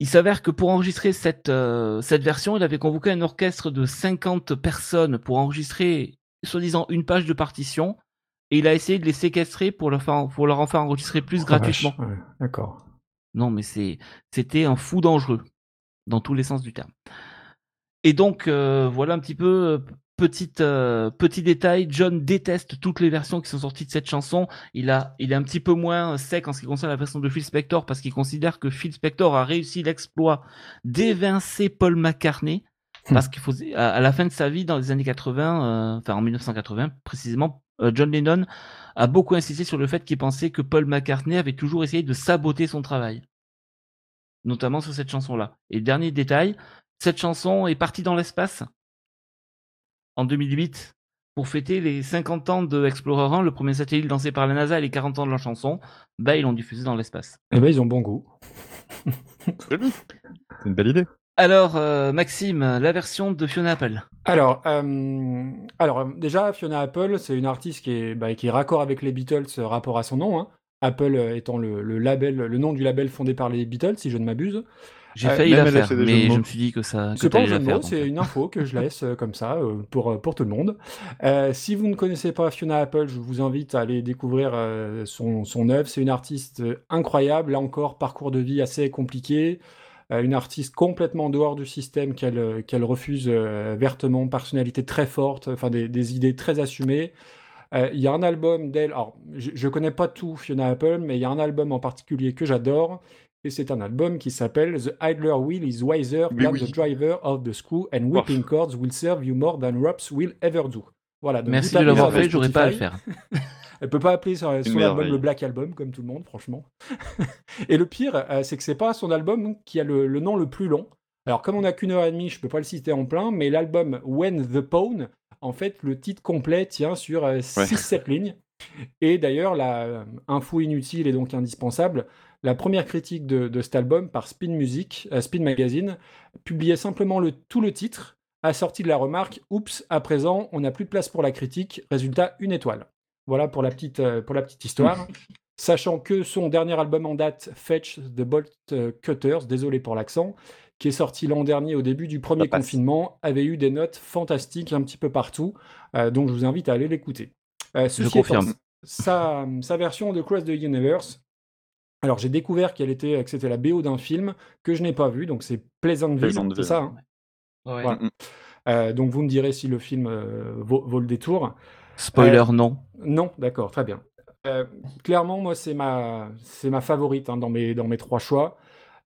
Il s'avère que pour enregistrer cette, euh, cette version, il avait convoqué un orchestre de 50 personnes pour enregistrer, soi-disant, une page de partition. et il a essayé de les séquestrer pour leur faire, pour leur en faire enregistrer plus Oh, vache, gratuitement. ouais, D'accord. Non, mais c'était un fou dangereux, dans tous les sens du terme. Et donc, euh, voilà un petit peu, petite, euh, petit détail, John déteste toutes les versions qui sont sorties de cette chanson. Il, a, il est un petit peu moins sec en ce qui concerne la version de Phil Spector, parce qu'il considère que Phil Spector a réussi l'exploit d'évincer Paul McCartney, parce qu'il faut, à, à la fin de sa vie, dans les années 80, euh, enfin en 1980 précisément, euh, John Lennon a beaucoup insisté sur le fait qu'il pensait que Paul McCartney avait toujours essayé de saboter son travail notamment sur cette chanson-là. Et dernier détail, cette chanson est partie dans l'espace en 2008 pour fêter les 50 ans de Explorer 1, le premier satellite lancé par la NASA et les 40 ans de la chanson. Bah, ils l'ont diffusé dans l'espace. Eh ben, ils ont bon goût. C'est une belle idée. Alors, euh, Maxime, la version de Fiona Apple. Alors, euh, alors euh, déjà, Fiona Apple, c'est une artiste qui est, bah, qui est raccord avec les Beatles, rapport à son nom. hein. Apple étant le, le label, le nom du label fondé par les Beatles, si je ne m'abuse. J'ai Euh, failli la faire, mais je me suis dit que ça. que C'est pas un jeu de mots, c'est euh. une info que je laisse euh, comme ça pour, pour tout le monde. Euh, si vous ne connaissez pas Fiona Apple, je vous invite à aller découvrir son, son œuvre. C'est une artiste incroyable, là encore, parcours de vie assez compliqué. Une artiste complètement en dehors du système qu'elle qu'elle refuse vertement, personnalité très forte, enfin des, des idées très assumées. Euh, Il y a un album d'elle, alors je, je connais pas tout Fiona Apple, mais il y a un album en particulier que j'adore, et c'est un album qui s'appelle The Idler Wheel is wiser Mais than oui. the driver of the screw and Ouf. whipping cords will serve you more than ropes will ever do. Voilà, donc Merci de l'avoir fait, j'aurais pas à le faire. Elle peut pas appeler son, son album le Black Album comme tout le monde, franchement. et le pire, euh, c'est que c'est pas son album qui a le, le nom le plus long. Alors comme on n'a qu'une heure et demie, je peux pas le citer en plein, mais l'album When the Pawn, en fait, le titre complet tient sur 6-7 lignes. Et d'ailleurs, la euh, info inutile et donc indispensable, la première critique de, de cet album par Spin Music, euh, Spin Magazine, publiait simplement le, tout le titre, assorti de la remarque Oups, à présent, on n'a plus de place pour la critique, résultat, une étoile. Voilà pour la petite, euh, pour la petite histoire. Sachant que son dernier album en date, Fetch the Bolt Cutters, désolé pour l'accent, qui est sorti l'an dernier au début du premier confinement, avait eu des notes fantastiques un petit peu partout. Euh, donc je vous invite à aller l'écouter. Euh, étant, confirme. Sa, sa version de Cross the Universe, alors j'ai découvert qu'elle était, que c'était la BO d'un film que je n'ai pas vu, donc c'est Pleasantville, Pleasantville. c'est ça hein? Ouais. Voilà. Euh, donc vous me direz si le film euh, vaut, vaut le détour. Spoiler, Euh, non. Non, d'accord, très bien. Euh, clairement, moi, c'est ma, c'est ma favorite hein, dans, mes, dans mes trois choix.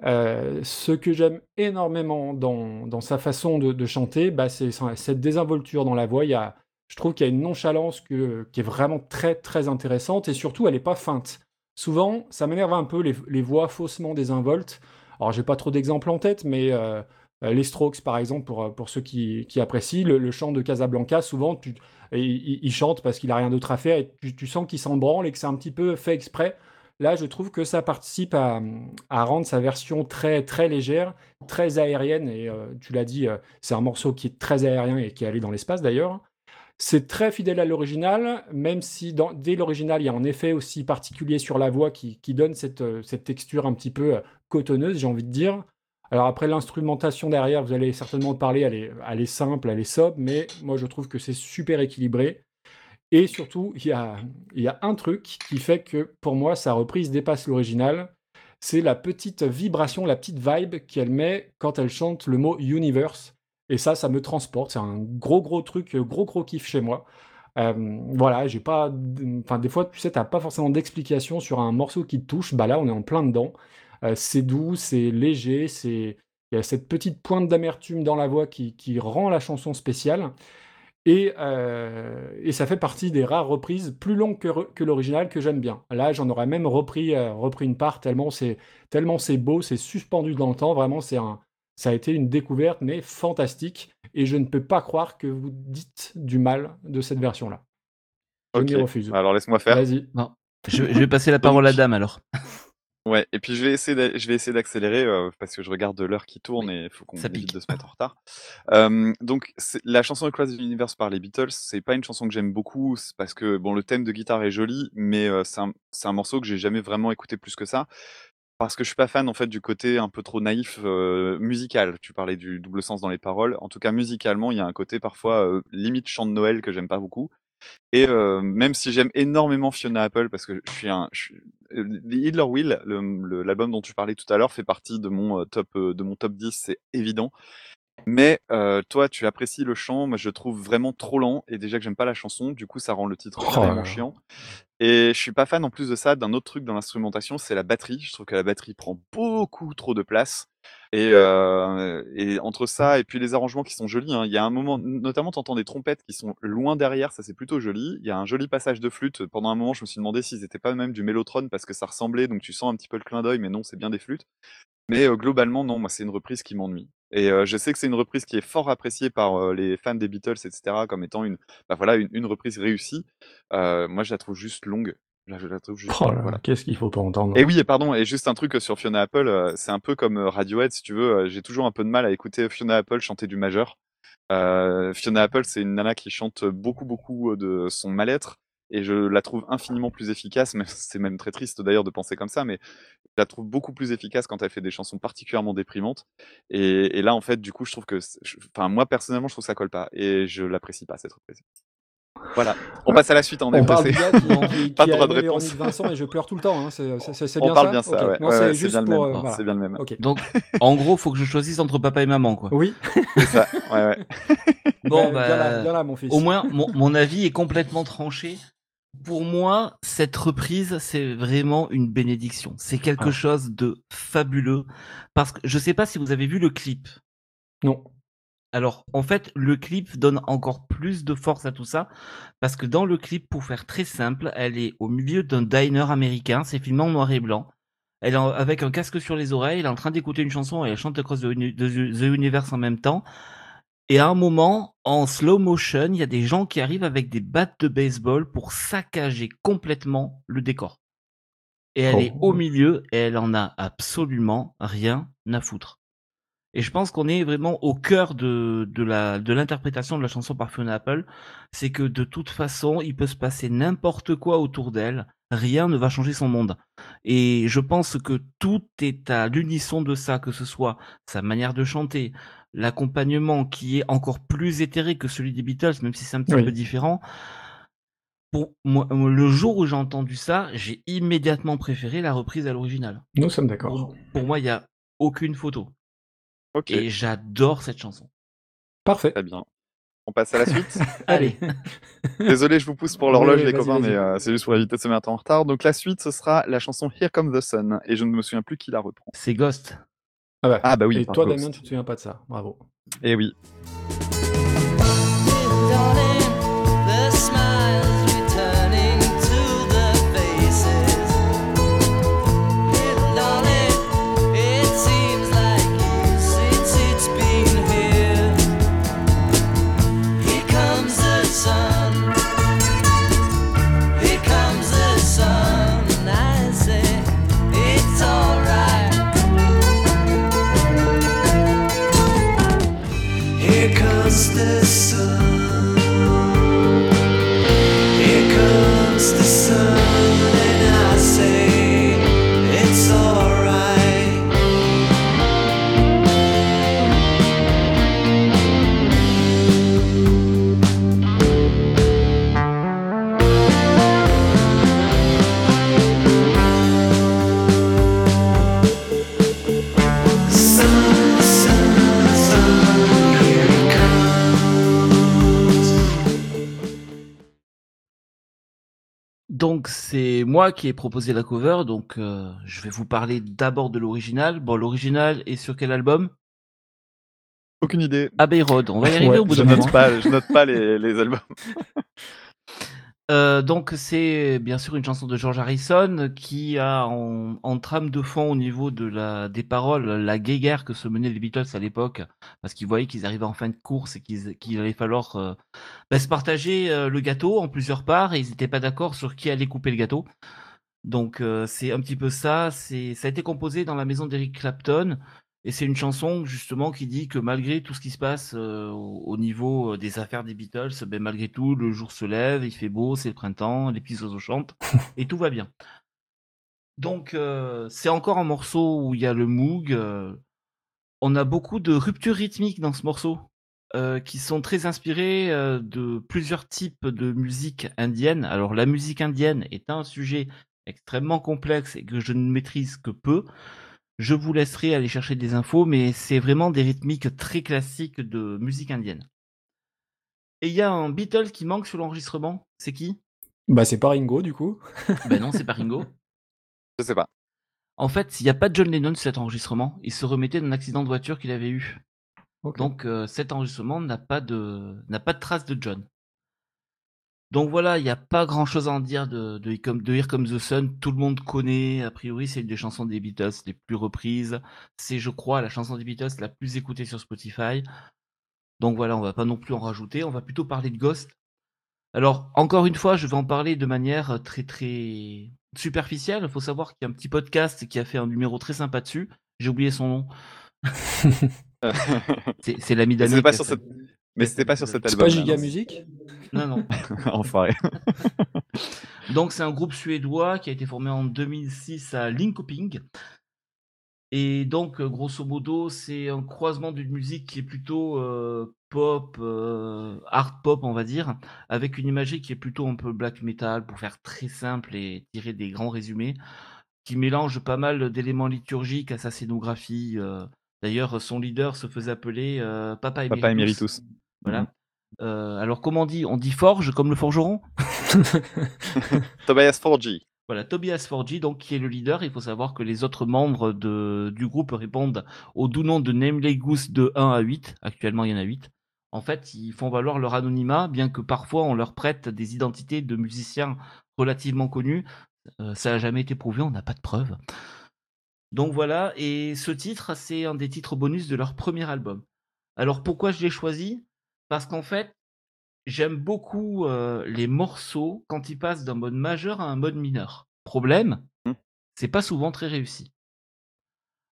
Euh, ce que j'aime énormément dans, dans sa façon de, de chanter, bah, c'est cette désinvolture dans la voix. Il y a, je trouve qu'il y a une nonchalance que, qui est vraiment très, très intéressante et surtout, elle n'est pas feinte. Souvent, ça m'énerve un peu les, voix faussement désinvoltes. Alors, j'ai pas trop d'exemples en tête, mais euh, euh, les Strokes, par exemple, pour, euh, pour ceux qui, qui apprécient, le, chant de Casablanca, souvent, tu, il, chante parce qu'il a rien d'autre à faire et tu, sens qu'il s'en branle et que c'est un petit peu fait exprès. Là, je trouve que ça participe à, à rendre sa version très, très légère, très aérienne. Et tu l'as dit, c'est un morceau qui est très aérien et qui est allé dans l'espace d'ailleurs. C'est très fidèle à l'original, même si dès l'original, il y a un effet aussi particulier sur la voix qui, donne cette, euh, cette texture un petit peu euh, cotonneuse, j'ai envie de dire. Alors après, l'instrumentation derrière, vous allez certainement parler, elle est, simple, elle est sobre, mais moi je trouve que c'est super équilibré. Et surtout, il y a, y a un truc qui fait que pour moi, sa reprise dépasse l'original. C'est la petite vibration, la petite vibe qu'elle met quand elle chante le mot universe. Et ça, ça me transporte. C'est un gros, gros truc, gros, gros kiff chez moi. Euh, voilà, j'ai pas. Enfin, des fois, tu sais, t'as pas forcément d'explication sur un morceau qui te touche. Bah là, on est en plein dedans. Euh, c'est doux, c'est léger, c'est. Il y a cette petite pointe d'amertume dans la voix qui, rend la chanson spéciale. Et, euh, ça fait partie des rares reprises plus longues que, l'original que j'aime bien. Là, j'en aurais même repris, euh, repris une part tellement c'est tellement c'est beau, c'est suspendu dans le temps. Vraiment, c'est un, ça a été une découverte, mais fantastique. Et je ne peux pas croire que vous dites du mal de cette version-là. Je Ok. m'y refuse. Alors laisse-moi faire. Vas-y. Non. Je, je vais passer la parole à Dame alors. Ouais, et puis je vais essayer d'a- je vais essayer d'accélérer euh, parce que je regarde l'heure qui tourne et il faut qu'on Ça évite pique. de se mettre en retard. Euh, donc la chanson Across the Universe par les Beatles, c'est pas une chanson que j'aime beaucoup c'est parce que bon le thème de guitare est joli, mais euh, c'est un, c'est un morceau que j'ai jamais vraiment écouté plus que ça parce que je suis pas fan en fait du côté un peu trop naïf euh, musical. Tu parlais du double sens dans les paroles. En tout cas musicalement, il y a un côté parfois euh, limite chant de Noël que j'aime pas beaucoup. Et euh, même si j'aime énormément Fiona Apple, parce que je suis un... Je suis... euh, The Hitler Will, l'album dont tu parlais tout à l'heure, fait partie de mon, euh, top, de mon top 10, c'est évident. Mais euh, toi, tu apprécies le chant, moi je le trouve vraiment trop lent, et déjà que j'aime pas la chanson, du coup ça rend le titre Oh vraiment là. chiant. Et je suis pas fan en plus de ça d'un autre truc dans l'instrumentation, c'est la batterie. Je trouve que la batterie prend beaucoup trop de place. Et, euh, et entre ça et puis les arrangements qui sont jolis, hein, il y a un moment, notamment t'entends des trompettes qui sont loin derrière, ça c'est plutôt joli. Il y a un joli passage de flûte. Pendant un moment, je me suis demandé s'ils étaient pas même du mélotron parce que ça ressemblait, donc tu sens un petit peu le clin d'œil, mais non, c'est bien des flûtes. Mais euh, globalement, non, moi c'est une reprise qui m'ennuie. Et euh, je sais que c'est une reprise qui est fort appréciée par euh, les fans des Beatles, etc., comme étant une, bah voilà, une, une reprise réussie. Euh, moi, je la trouve juste longue. La, je la trouve juste Oh là voilà. qu'est-ce qu'il faut pas entendre. Et oui, et pardon, et juste un truc sur Fiona Apple, c'est un peu comme Radiohead, si tu veux. J'ai toujours un peu de mal à écouter Fiona Apple chanter du majeur. Fiona Apple, c'est une nana qui chante beaucoup, beaucoup de son mal-être, et je la trouve infiniment plus efficace. Mais c'est même très triste d'ailleurs de penser comme ça, mais je la trouve beaucoup plus efficace quand elle fait des chansons particulièrement déprimantes. Et, et là, en fait, du coup, je trouve que, enfin, moi personnellement, je trouve que ça colle pas, et je l'apprécie pas cette reprise. Voilà. On passe à la suite. hein, On, est parle pressé. du gars qui, qui, Pas qui de a droit de réponse. Vincent et je pleure tout le temps. Hein. C'est, c'est- c'est- c'est On bien parle ça bien ça, ouais. C'est ouais, c'est juste bien le pour. même. euh, voilà. C'est bien le même. Ok. Donc, en gros, faut que je choisisse entre papa et maman, quoi. Oui. C'est ça. Ouais, ouais. Bon, viens là, bah, viens là, mon fils. au moins, mon, mon avis est complètement tranché. Pour moi, cette reprise, c'est vraiment une bénédiction. C'est quelque Ah. chose de fabuleux. Parce que je sais pas si vous avez vu le clip. Non. Alors, en fait, le clip donne encore plus de force à tout ça, parce que dans le clip, pour faire très simple, elle est au milieu d'un diner américain, c'est filmé en noir et blanc. Elle est avec un casque sur les oreilles, elle est en train d'écouter une chanson et elle chante Across the, Uni- the- the Universe en même temps. Et à un moment, en slow motion, il y a des gens qui arrivent avec des battes de baseball pour saccager complètement le décor. Et elle est au Oh. milieu et elle en a absolument rien à foutre. Et je pense qu'on est vraiment au cœur de, de la de l'interprétation de la chanson par Fiona Apple. C'est que de toute façon, il peut se passer n'importe quoi autour d'elle. Rien ne va changer son monde. Et je pense que tout est à l'unisson de ça, que ce soit sa manière de chanter, l'accompagnement qui est encore plus éthéré que celui des Beatles, même si c'est un petit Oui. peu différent. Pour moi, le jour où j'ai entendu ça, j'ai immédiatement préféré la reprise à l'original. Nous sommes d'accord. Pour, pour moi, il n'y a aucune photo. Ok. Et j'adore cette chanson. Parfait. Très bien. On passe à la suite. Allez. Désolé, je vous pousse pour l'horloge, Oui, les copains, mais euh, c'est juste pour éviter de se mettre en retard. Donc la suite, ce sera la chanson Here Comes the Sun, et je ne me souviens plus qui la reprend. C'est Ghost. Ah, bah. Ah bah oui. Et toi. Damien, tu te souviens pas de ça? Bravo. Eh oui. Donc c'est moi qui ai proposé la cover, donc euh, je vais vous parler d'abord de l'original. Bon, l'original est sur quel album? Aucune idée. Abbey Road. On va y arriver Ouais, au bout d'un moment. pas, je note pas les, les albums. Euh, donc c'est bien sûr une chanson de George Harrison qui a en, trame de fond au niveau de la des paroles la guéguerre que se menaient les Beatles à l'époque parce qu'ils voyaient qu'ils arrivaient en fin de course et qu'il allait falloir euh, bah, se partager euh, le gâteau en plusieurs parts et ils n'étaient pas d'accord sur qui allait couper le gâteau. Donc c'est un petit peu ça. Ça a été composé dans la maison d'Eric Clapton et c'est une chanson justement qui dit que malgré tout ce qui se passe euh, au, au niveau des affaires des Beatles, ben, malgré tout, le jour se lève, il fait beau, c'est le printemps, les petits oiseaux chantent et tout va bien. Donc euh, c'est encore un morceau où il y a le moog. euh, on a beaucoup de ruptures rythmiques dans ce morceau. qui sont très inspirés euh, de plusieurs types de musique indienne. Alors la musique indienne est un sujet extrêmement complexe et que je ne maîtrise que peu. Je vous laisserai aller chercher des infos, mais c'est vraiment des rythmiques très classiques de musique indienne. Et il y a un Beatle qui manque sur l'enregistrement. C'est qui? Bah, c'est pas Ringo, du coup. Ben non, c'est pas Ringo. Je sais pas. En fait, il n'y a pas de John Lennon sur cet enregistrement. Il se remettait d'un accident de voiture qu'il avait eu. Donc euh, cet enregistrement n'a pas de n'a pas de trace de John. Donc voilà, il n'y a pas grand chose à en dire de, de, Here Come- de Here Comes the Sun. Tout le monde connaît, a priori, c'est une des chansons des Beatles les plus reprises. C'est, je crois, la chanson des Beatles la plus écoutée sur Spotify. Donc voilà, on va pas non plus en rajouter. On va plutôt parler de Ghost. Alors, encore une fois, je vais en parler de manière très très superficielle. Il faut savoir qu'il y a un petit podcast qui a fait un numéro très sympa dessus. J'ai oublié son nom. C'est l'ami Mais d'Anne. c'était pas sur cette- Mais c'était pas sur cet C'est album. pas Giga Music Non, non. Enfoiré. Donc c'est un groupe suédois qui a été formé en 2006 à Linkoping. Et donc euh, grosso modo c'est un croisement d'une musique qui est plutôt euh, pop, euh, art pop on va dire, avec une imagerie qui est plutôt un peu black metal pour faire très simple et tirer des grands résumés, qui mélange pas mal d'éléments liturgiques à sa scénographie. euh. D'ailleurs son leader se faisait appeler euh, Papa Emeritus. Papa Emeritus. Voilà. Euh, alors comment on dit On dit forge comme le forgeron? Tobias Forgy. Voilà, Tobias Forgy, donc, qui est le leader. Il faut savoir que les autres membres de, du groupe répondent au doux nom de Namely Goose de 1 à 8. Actuellement, il y en a 8. En fait, ils font valoir leur anonymat, bien que parfois on leur prête des identités de musiciens relativement connus. Euh, ça n'a jamais été prouvé, on n'a pas de preuves. Donc voilà, et ce titre, c'est un des titres bonus de leur premier album. Alors pourquoi je l'ai choisi? Parce qu'en fait, j'aime beaucoup euh, les morceaux quand ils passent d'un mode majeur à un mode mineur. Problème, Hmm. c'est pas souvent très réussi.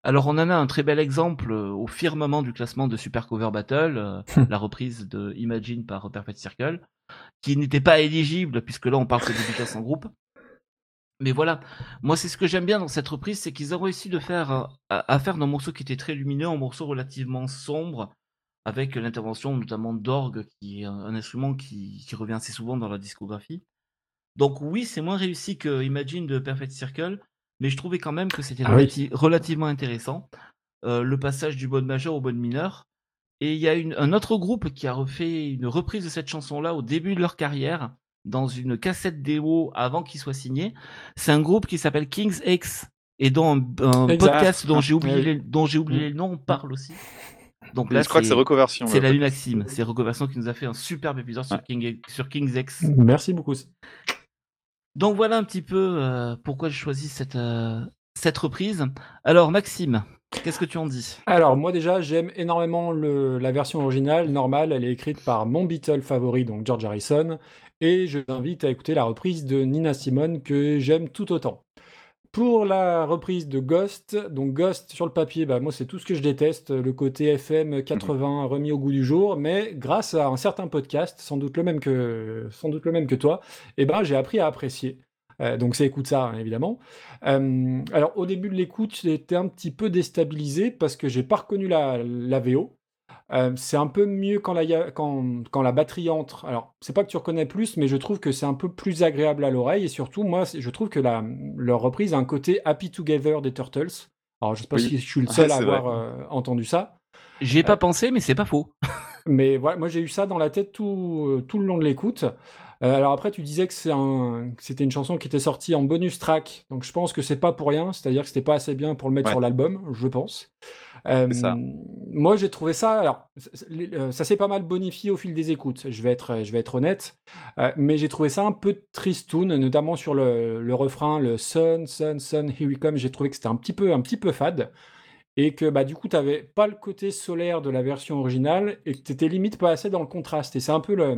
Alors on en a un très bel exemple euh, au firmament du classement de Super Cover Battle, euh, la reprise de Imagine par Perfect Circle, qui n'était pas éligible puisque là on parle que Beatles en groupe. Mais voilà, moi c'est ce que j'aime bien dans cette reprise, c'est qu'ils ont réussi de faire à, à faire d'un morceau qui était très lumineux un morceau relativement sombre, avec l'intervention notamment d'orgue, qui est un, instrument qui, qui revient assez souvent dans la discographie. Donc oui, c'est moins réussi que Imagine de Perfect Circle, mais je trouvais quand même que c'était Ah oui. relativement intéressant. Euh, le passage du mode majeur au mode mineur. Et il y a une- un autre groupe qui a refait une reprise de cette chanson-là au début de leur carrière, dans une cassette démo avant qu'ils soient signés. C'est un groupe qui s'appelle King's X, et dont un, podcast dont j'ai oublié, Oui. les, dont j'ai oublié le nom on parle aussi. Donc je crois que c'est Recoversion. c'est la podcast. Maxime, c'est Recoversion qui nous a fait un superbe épisode sur. King, sur King's X. Merci beaucoup. Donc voilà un petit peu euh, pourquoi j'ai choisi cette, euh, cette reprise. Alors Maxime, qu'est-ce que tu en dis? Alors, moi déjà, j'aime énormément le- la version originale, normale. Elle est écrite par mon Beatle favori, donc George Harrison. Et je t'invite à écouter la reprise de Nina Simone que j'aime tout autant. Pour la reprise de Ghost, donc Ghost sur le papier, bah, moi c'est tout ce que je déteste, le côté FM 80 remis au goût du jour, mais grâce à un certain podcast, sans doute le même que, sans doute le même que toi, eh ben, j'ai appris à apprécier. Euh, donc c'est écoute ça, hein, évidemment. Euh, alors au début de l'écoute, j'étais un petit peu déstabilisé parce que j'ai pas reconnu la, la VO. Euh, c'est un peu mieux quand la, quand, quand la batterie entre. Alors, c'est pas que tu reconnais plus, mais je trouve que c'est un peu plus agréable à l'oreille. Et surtout, moi, c'est- je trouve que la, leur reprise a un côté Happy Together des Turtles. Alors, je sais pas Oui. si je suis le Ah, seul à avoir euh, entendu ça. J'y ai pas pensé, mais c'est pas faux. Mais voilà, moi j'ai eu ça dans la tête tout, euh, tout le long de l'écoute. Euh, alors après, tu disais que un, c'était une chanson qui était sortie en bonus track, donc je pense que c'est pas pour rien, c'est-à-dire que c'était pas assez bien pour le mettre Ouais. sur l'album, je pense. Euh, moi j'ai trouvé ça, alors euh, ça s'est pas mal bonifié au fil des écoutes, je vais être, je vais être honnête, Euh, mais j'ai trouvé ça un peu tristoun, notamment sur le, le refrain, le Sun, Sun, Sun, Here We Come, j'ai trouvé que c'était un petit peu, un petit peu fade et que bah, du coup, tu n'avais pas le côté solaire de la version originale et que tu étais limite pas assez dans le contraste. Et c'est un peu le,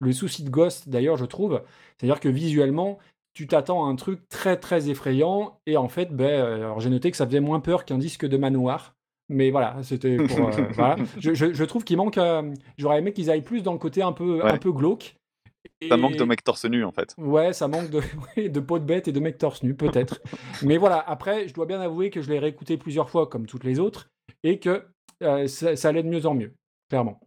le souci de Ghost, d'ailleurs, je trouve. C'est-à-dire que visuellement, tu t'attends à un truc très très effrayant et en fait, alors j'ai noté que ça faisait moins peur qu'un disque de manoir. Mais voilà, c'était pour. euh, voilà. Je, je- je trouve qu'il manque. euh, J'aurais aimé qu'ils aillent plus dans le côté un peu, un peu glauque. Ça manque de mec torse nu en fait. Ouais, ça manque de, peau de bête et de mec torse nu, peut-être. Mais voilà, après, je dois bien avouer que je l'ai réécouté plusieurs fois, comme toutes les autres, et que euh, ça, ça allait de mieux en mieux, clairement.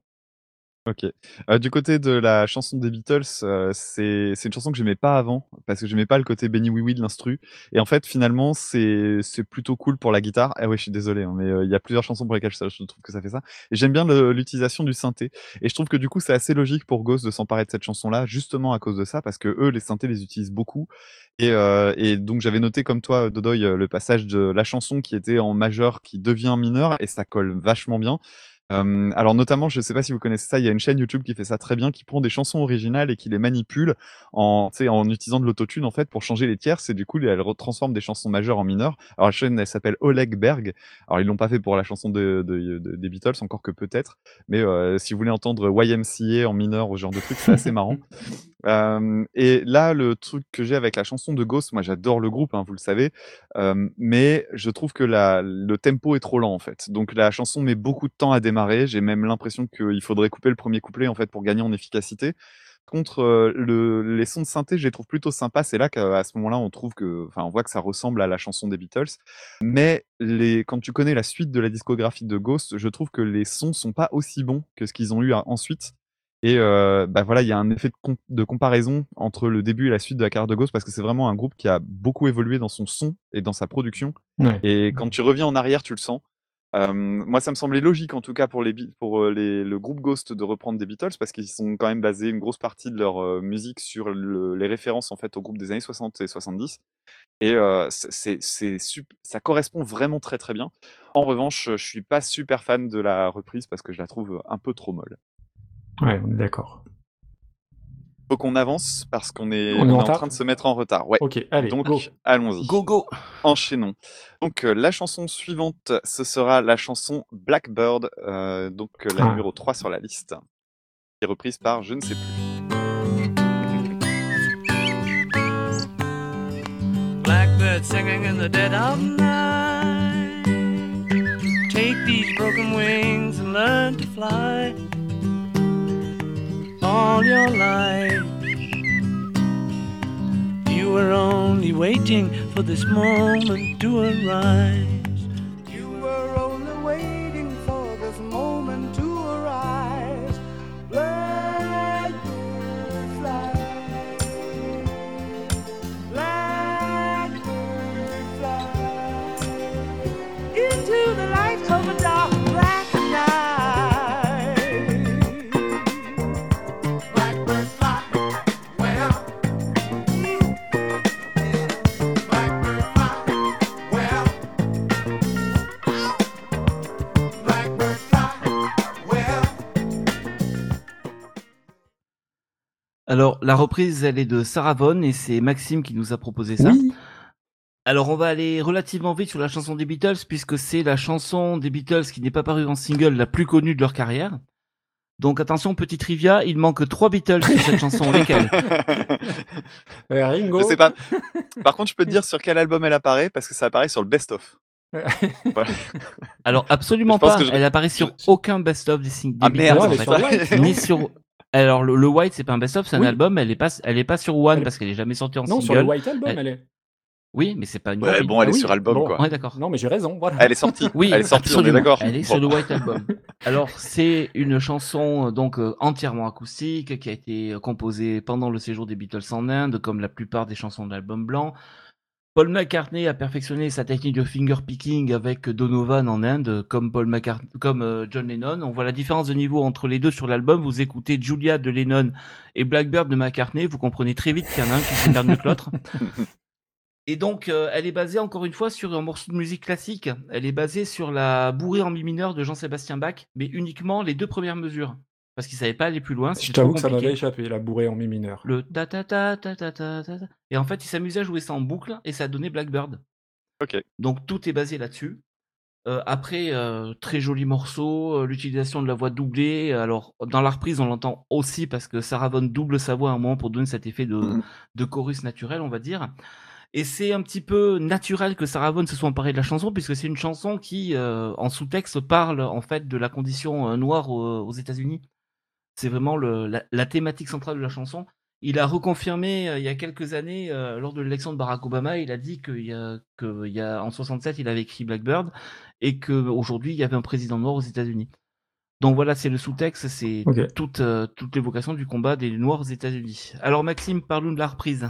Ok. Euh, du côté de la chanson des Beatles, euh, c'est une chanson que j'aimais pas avant parce que j'aimais pas le côté Benny Oui Oui de l'instru. Et en fait, finalement, c'est c'est plutôt cool pour la guitare. Ah ouais, je suis désolé, hein, mais euh, il y a plusieurs chansons pour lesquelles je, je trouve que ça fait ça. Et j'aime bien l'utilisation du synthé. Et je trouve que du coup, c'est assez logique pour Ghost de s'emparer de cette chanson-là, justement à cause de ça, parce que eux, les synthés les utilisent beaucoup. Et, et donc j'avais noté comme toi, Dodoy, le passage de la chanson qui était en majeur qui devient mineur, et ça colle vachement bien. Euh, alors notamment, je sais pas si vous connaissez ça, il y a une chaîne YouTube qui fait ça très bien, qui prend des chansons originales et qui les manipule en, utilisant de l'autotune en fait pour changer les tierces et du coup elle retransforme des chansons majeures en mineures. Alors la chaîne elle s'appelle Oleg Berg. Alors ils l'ont pas fait pour la chanson de, de- de- des Beatles encore que peut-être, mais euh, si vous voulez entendre YMCA en mineur ou ce genre de truc, c'est assez marrant. Euh, et là, le truc que j'ai avec la chanson de Ghost, moi j'adore le groupe, hein, vous le savez, mais je trouve que la, le tempo est trop lent en fait. Donc la chanson met beaucoup de temps à démarrer. J'ai même l'impression qu'il faudrait couper le premier couplet en fait pour gagner en efficacité. Contre euh, le, les sons de synthé, je les trouve plutôt sympas. C'est là qu'à ce moment-là, on trouve que, enfin, on voit que ça ressemble à la chanson des Beatles. Mais les, quand tu connais la suite de la discographie de Ghost, je trouve que les sons sont pas aussi bons que ce qu'ils ont eu ensuite. Et euh, bah voilà, il y a un effet de, com- de comparaison entre le début et la suite de la carrière de Ghost parce que c'est vraiment un groupe qui a beaucoup évolué dans son son et dans sa production. Ouais. Et quand tu reviens en arrière, tu le sens. Moi, ça me semblait logique, en tout cas pour, le groupe Ghost, de reprendre des Beatles parce qu'ils sont quand même basés une grosse partie de leur musique sur le- les références en fait au groupe des années 60 et 70. Et ça correspond vraiment très très bien. En revanche, je suis pas super fan de la reprise parce que je la trouve un peu trop molle. Ouais, d'accord. Faut qu'on avance parce qu'on est, On est on en est en retard train de se mettre en retard. Ouais. Ok, allez, Donc, go. allons-y. Go go Enchaînons. Donc, euh, la chanson suivante, ce sera la chanson Blackbird, euh, donc euh, la Ah. numéro 3 sur la liste, qui est reprise par je ne sais plus. Blackbird singing in the dead of night. Take these broken wings and learn to fly. All your life, you were only waiting for this moment to arise. Alors, la reprise, elle est de Sarah Vaughan et c'est Maxime qui nous a proposé ça. Oui. Alors, on va aller relativement vite sur la chanson des Beatles puisque c'est la chanson des Beatles qui n'est pas parue en single la plus connue de leur carrière. Donc, attention, petit trivia, il manque trois Beatles sur cette chanson. Lesquels? Euh, Ringo. Je sais pas. Par contre, je peux te dire sur quel album elle apparaît parce que ça apparaît sur le best-of. Voilà. Alors, absolument pas. je- Elle apparaît sur aucun best-of des, sing- des Ah, Ni sur. Alors, le, le White, c'est pas un best-of, c'est un Oui. album. Elle est pas, elle est pas sur One Elle- parce qu'elle est jamais sortie en Non, sur single. le White Album, Elle- elle est. Oui, mais c'est pas une Ouais, bon, elle Ah est oui, sur album, bon. quoi. Ouais, d'accord. Non, mais j'ai raison, voilà. Elle est sortie. Oui, elle est sortie, on est d'accord. Elle est Bon. sur le White Album. Alors, c'est une chanson donc euh, entièrement acoustique qui a été composée pendant le séjour des Beatles en Inde, comme la plupart des chansons de l'album blanc. Paul McCartney a perfectionné sa technique de finger picking avec Donovan en Inde, comme Paul McCartney, comme euh, John Lennon. On voit la différence de niveau entre les deux sur l'album. Vous écoutez Julia de Lennon et Blackbird de McCartney, vous comprenez très vite qu'il y en a un qui faire mieux que l'autre. Et donc, euh, elle est basée encore une fois sur un morceau de musique classique. Elle est basée sur la bourrée en mi mineur de Jean-Sébastien Bach, mais uniquement les deux premières mesures parce qu'ils savait pas aller plus loin. Je t'avoue que ça m'avait échappé, la bourrée en mi mineur. Le ta ta ta ta ta ta ta. Et en fait, il s'amusait à jouer ça en boucle et ça a donné Blackbird. Ok. Donc tout est basé là-dessus. Euh, après, euh, très joli morceau, euh, l'utilisation de la voix doublée. Alors, dans la reprise, on l'entend aussi parce que Sarah double sa voix à un moment pour donner cet effet de, mmh de chorus naturel, on va dire. Et c'est un petit peu naturel que Sarah se soit emparée de la chanson puisque c'est une chanson qui, en sous-texte, parle en fait de la condition noire aux États-Unis. C'est vraiment le, la, la thématique centrale de la chanson. Il a reconfirmé euh, il y a quelques années, euh, lors de l'élection de Barack Obama, il a dit qu'il y a, que il y a, en 67, il avait écrit Blackbird et qu'aujourd'hui, il y avait un président noir aux États-Unis. Donc voilà, c'est le sous-texte, c'est toute, euh, toute l'évocation du combat des Noirs aux États-Unis. Alors Maxime, parle-nous de la reprise.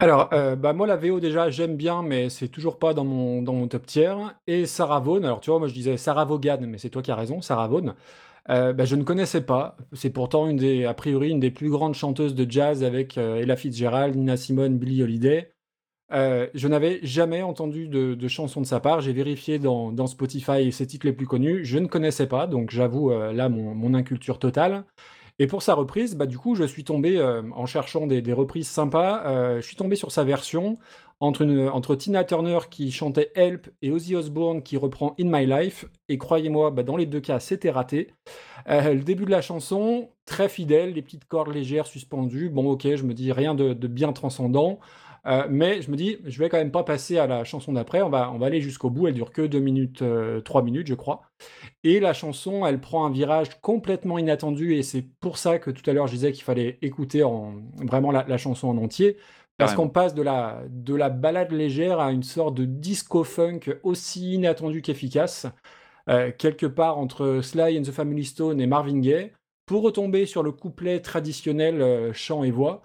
Alors, euh, bah moi la VO déjà j'aime bien, mais c'est toujours pas dans mon, dans mon top tier. Et Sarah Vaughan, alors tu vois, moi je disais Sarah Vaughan, mais c'est toi qui as raison, Sarah Vaughan. Euh, bah, je ne connaissais pas. C'est pourtant a priori une des plus grandes chanteuses de jazz avec euh, Ella Fitzgerald, Nina Simone, Billie Holiday. Euh, je n'avais jamais entendu de, chanson de sa part. J'ai vérifié dans, Spotify ses titres les plus connus. Je ne connaissais pas, donc j'avoue là mon, inculture totale. Et pour sa reprise, bah, du coup, je suis tombé, en cherchant des, reprises sympas, je suis tombé sur sa version entre, Tina Turner qui chantait Help et Ozzy Osbourne qui reprend In My Life. Et croyez-moi, bah, dans les deux cas, c'était raté. Euh, le début de la chanson, très fidèle, les petites cordes légères suspendues. Bon, ok, je me dis rien de, bien transcendant. Euh, mais je me dis, je vais quand même pas passer à la chanson d'après. On va, aller jusqu'au bout. Elle dure que 2 minutes, euh, 3 minutes, je crois. Et la chanson, elle prend un virage complètement inattendu. Et c'est pour ça que tout à l'heure, je disais qu'il fallait écouter en, vraiment la chanson en entier. Parce qu'on passe de la, de la balade légère à une sorte de disco-funk aussi inattendu qu'efficace, euh, quelque part entre Sly and the Family Stone et Marvin Gaye, pour retomber sur le couplet traditionnel euh, chant et voix,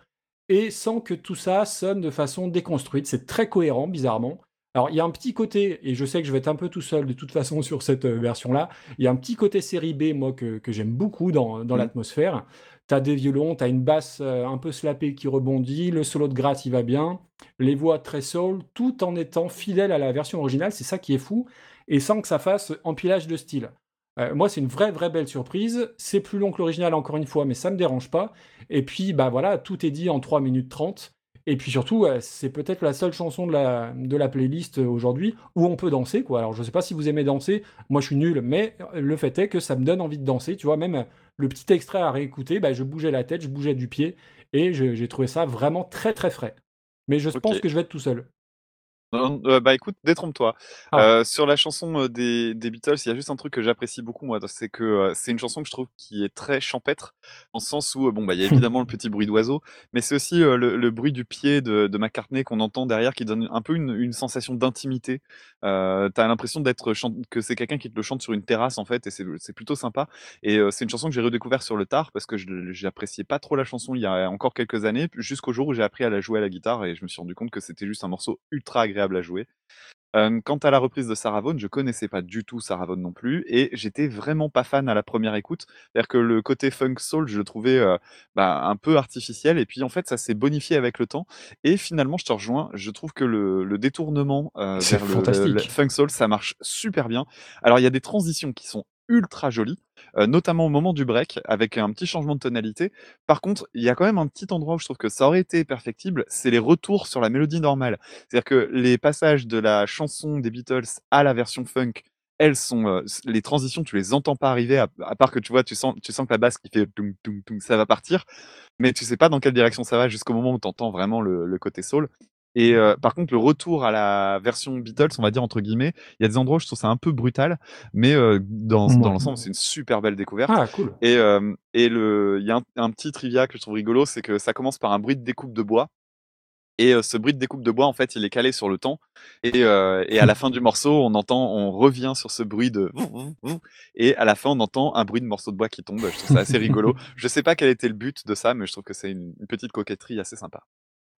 et sans que tout ça sonne de façon déconstruite. C'est très cohérent, bizarrement. Alors, il y a un petit côté, et je sais que je vais être un peu tout seul de toute façon sur cette euh, version-là, il y a un petit côté série B, moi, que, que j'aime beaucoup dans, dans Mhm. l'atmosphère. T'as des violons, t'as une basse euh, un peu slappée qui rebondit, le solo de gratte, il va bien, les voix très soul, tout en étant fidèle à la version originale, c'est ça qui est fou, et sans que ça fasse empilage de style. Euh, moi, c'est une vraie, vraie belle surprise. C'est plus long que l'original, encore une fois, mais ça me dérange pas. Et puis, bah voilà, tout est dit en 3 minutes 30. Et puis surtout, c'est peut-être la seule chanson de la, de la playlist aujourd'hui où on peut danser, quoi. Alors, je sais pas si vous aimez danser, moi je suis nul, mais le fait est que ça me donne envie de danser. Tu vois, même le petit extrait à réécouter, bah, je bougeais la tête, je bougeais du pied, et j'ai trouvé ça vraiment très, très frais. Mais je pense que je vais être tout seul. Euh, bah écoute, détrompe-toi. Ah. Euh, sur la chanson euh, des, des Beatles, il y a juste un truc que j'apprécie beaucoup, moi, c'est que euh, c'est une chanson que je trouve qui est très champêtre, en sens où, bon, bah, il y a évidemment le petit bruit d'oiseau, mais c'est aussi euh, le, le bruit du pied de, de McCartney qu'on entend derrière qui donne un peu une, une sensation d'intimité. T'as l'impression d'être que c'est quelqu'un qui te le chante sur une terrasse, en fait, et c'est plutôt sympa. Et c'est une chanson que j'ai redécouvert sur le tard parce que j'appréciais pas trop la chanson il y a encore quelques années, jusqu'au jour où j'ai appris à la jouer à la guitare et je me suis rendu compte que c'était juste un morceau ultra agréable à jouer. Euh, quant à la reprise de Sarah Vaughan, je connaissais pas du tout Sarah Vaughan non plus et j'étais vraiment pas fan à la première écoute. C'est-à-dire que le côté funk soul, je le trouvais euh, bah, un peu artificiel et puis en fait ça s'est bonifié avec le temps et finalement je te rejoins. Je trouve que le, le détournement euh, vers le funk soul ça marche super bien. Alors il y a des transitions qui sont ultra jolies, euh, notamment au moment du break avec un petit changement de tonalité. Par contre, il y a quand même un petit endroit où je trouve que ça aurait été perfectible, c'est les retours sur la mélodie normale. C'est-à-dire que les passages de la chanson des Beatles à la version funk, elles sont euh, les transitions, tu les entends pas arriver à, à part que tu vois, tu sens, tu sens que la basse qui fait tung, tung, tung, ça va partir, mais tu sais pas dans quelle direction ça va jusqu'au moment où tu entends vraiment le, le côté soul. Et euh, par contre, le retour à la version Beatles, on va dire entre guillemets, il y a des endroits où je trouve ça un peu brutal, mais euh, dans, dans l'ensemble, c'est une super belle découverte. Ah, cool. Et, euh, et le, il y a un, un petit trivia que je trouve rigolo, c'est que ça commence par un bruit de découpe de bois. Et euh, ce bruit de découpe de bois, en fait, il est calé sur le temps. Et, euh, et à la fin du morceau, on entend, on revient sur ce bruit de et à la fin, on entend un bruit de morceau de bois qui tombe. Je trouve ça assez rigolo. Je sais pas quel était le but de ça, mais je trouve que c'est une, une petite coquetterie assez sympa.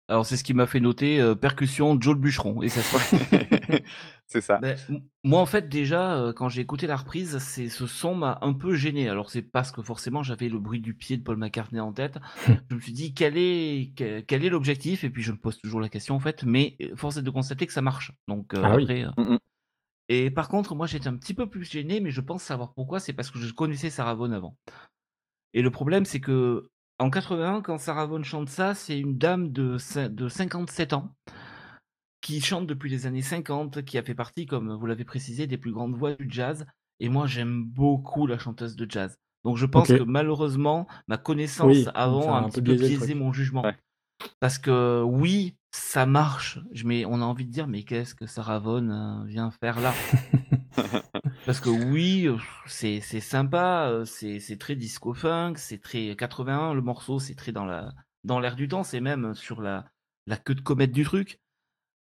Alors c'est ce qui m'a fait noter euh, percussion Joe le bûcheron et ça se c'est ça. Ben, moi en fait déjà euh, quand j'ai écouté la reprise, c'est ce son m'a un peu gêné. Alors c'est parce que forcément j'avais le bruit du pied de Paul McCartney en tête. je me suis dit quel est quel, est l'objectif? Et puis je me pose toujours la question en fait. Mais euh, force est de constater que ça marche. Donc euh, Ah oui. après. mm. Et par contre moi j'étais un petit peu plus gêné, mais je pense savoir pourquoi. C'est parce que je connaissais Sarah Vaughan avant. Et le problème, c'est que en 81, quand Sarah Vaughan chante ça, c'est une dame de, de 57 ans qui chante depuis les années 50, qui a fait partie, comme vous l'avez précisé, des plus grandes voix du jazz. Et moi, j'aime beaucoup la chanteuse de jazz. Donc je pense que malheureusement, ma connaissance Oui, avant a un, un petit peu biaisé mon jugement. Ouais. Parce que oui, ça marche. Je, mais on a envie de dire, mais qu'est-ce que Sarah Vaughan euh, vient faire là? Parce que oui, c'est sympa, euh, c'est très disco funk, c'est très 81 le morceau, c'est très dans la dans l'air du temps, c'est même sur la la queue de comète du truc.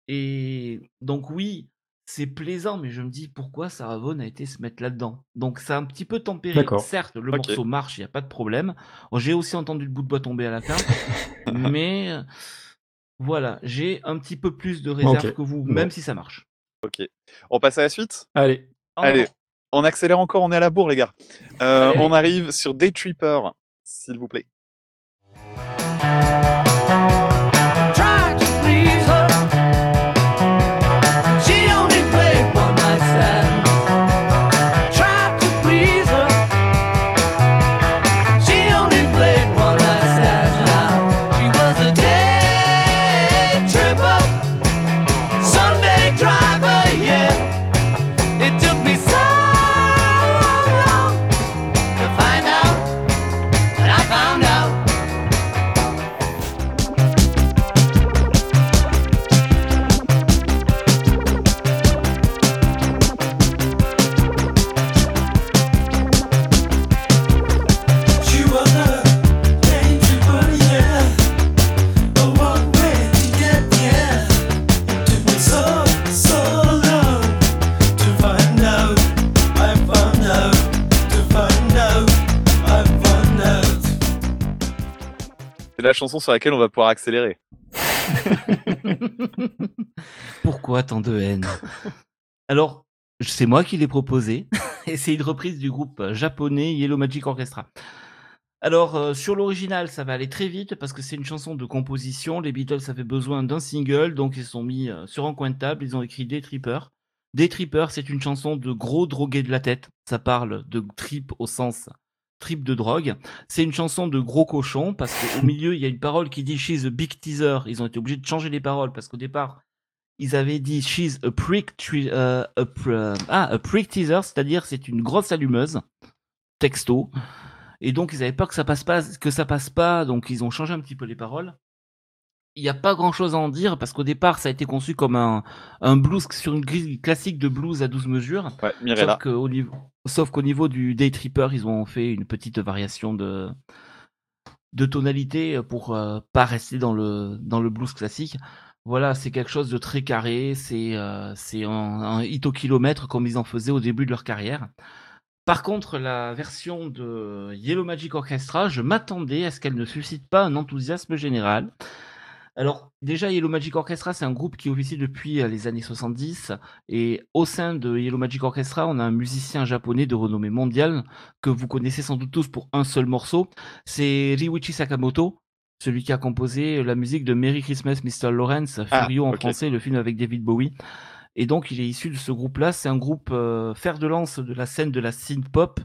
Et donc oui, c'est plaisant, mais je me dis pourquoi Sarah Vaughan a été se mettre là-dedans? Donc ça a un petit peu tempéré. Certes, le morceau marche, il n'y a pas de problème. J'ai aussi entendu le bout de bois tomber à la fin, mais voilà, j'ai un petit peu plus de réserve Ok. que vous, Bon. même si ça marche. Ok. On passe à la suite? Allez. Allez, on accélère encore, on est à la bourre, les gars. Euh, Allez. on arrive sur Day Tripper, s'il vous plaît. La chanson sur laquelle on va pouvoir accélérer. Pourquoi tant de haine? Alors, c'est moi qui l'ai proposé, et c'est une reprise du groupe japonais Yellow Magic Orchestra. Alors, euh, sur l'original, ça va aller très vite parce que c'est une chanson de composition. Les Beatles avaient besoin d'un single, donc ils sont mis euh, sur un coin de table, ils ont écrit Day Tripper. Day Tripper, c'est une chanson de gros drogués de la tête. Ça parle de trip au sens trip de drogue. C'est une chanson de gros cochon parce qu'au milieu, il y a une parole qui dit She's a big teaser. Ils ont été obligés de changer les paroles parce qu'au départ, ils avaient dit She's a prick, euh, euh, ah, teaser, c'est-à-dire c'est une grosse allumeuse, texto. Et donc ils avaient peur que ça passe pas, que ça passe pas, donc ils ont changé un petit peu les paroles. Il n'y a pas grand-chose à en dire parce qu'au départ ça a été conçu comme un, un blues sur une grille classique de blues à 12 mesures. Ouais. Sauf qu'au niveau, sauf qu'au niveau du Day Tripper, ils ont fait une petite variation de, de tonalité pour euh, pas rester dans le, dans le blues classique. Voilà, c'est quelque chose de très carré, c'est euh, c'est un, un hit au kilomètre comme ils en faisaient au début de leur carrière. Par contre, la version de Yellow Magic Orchestra, je m'attendais à ce qu'elle ne suscite pas un enthousiasme général. Alors, déjà, Yellow Magic Orchestra, c'est un groupe qui officie depuis euh, les années 70. Et au sein de Yellow Magic Orchestra, on a un musicien japonais de renommée mondiale que vous connaissez sans doute tous pour un seul morceau. C'est Ryuichi Sakamoto, celui qui a composé la musique de Merry Christmas Mr. Lawrence, Ah, Furio en français, le film avec David Bowie. Et donc, il est issu de ce groupe-là. C'est un groupe euh, fer de lance de la scène de la synth pop.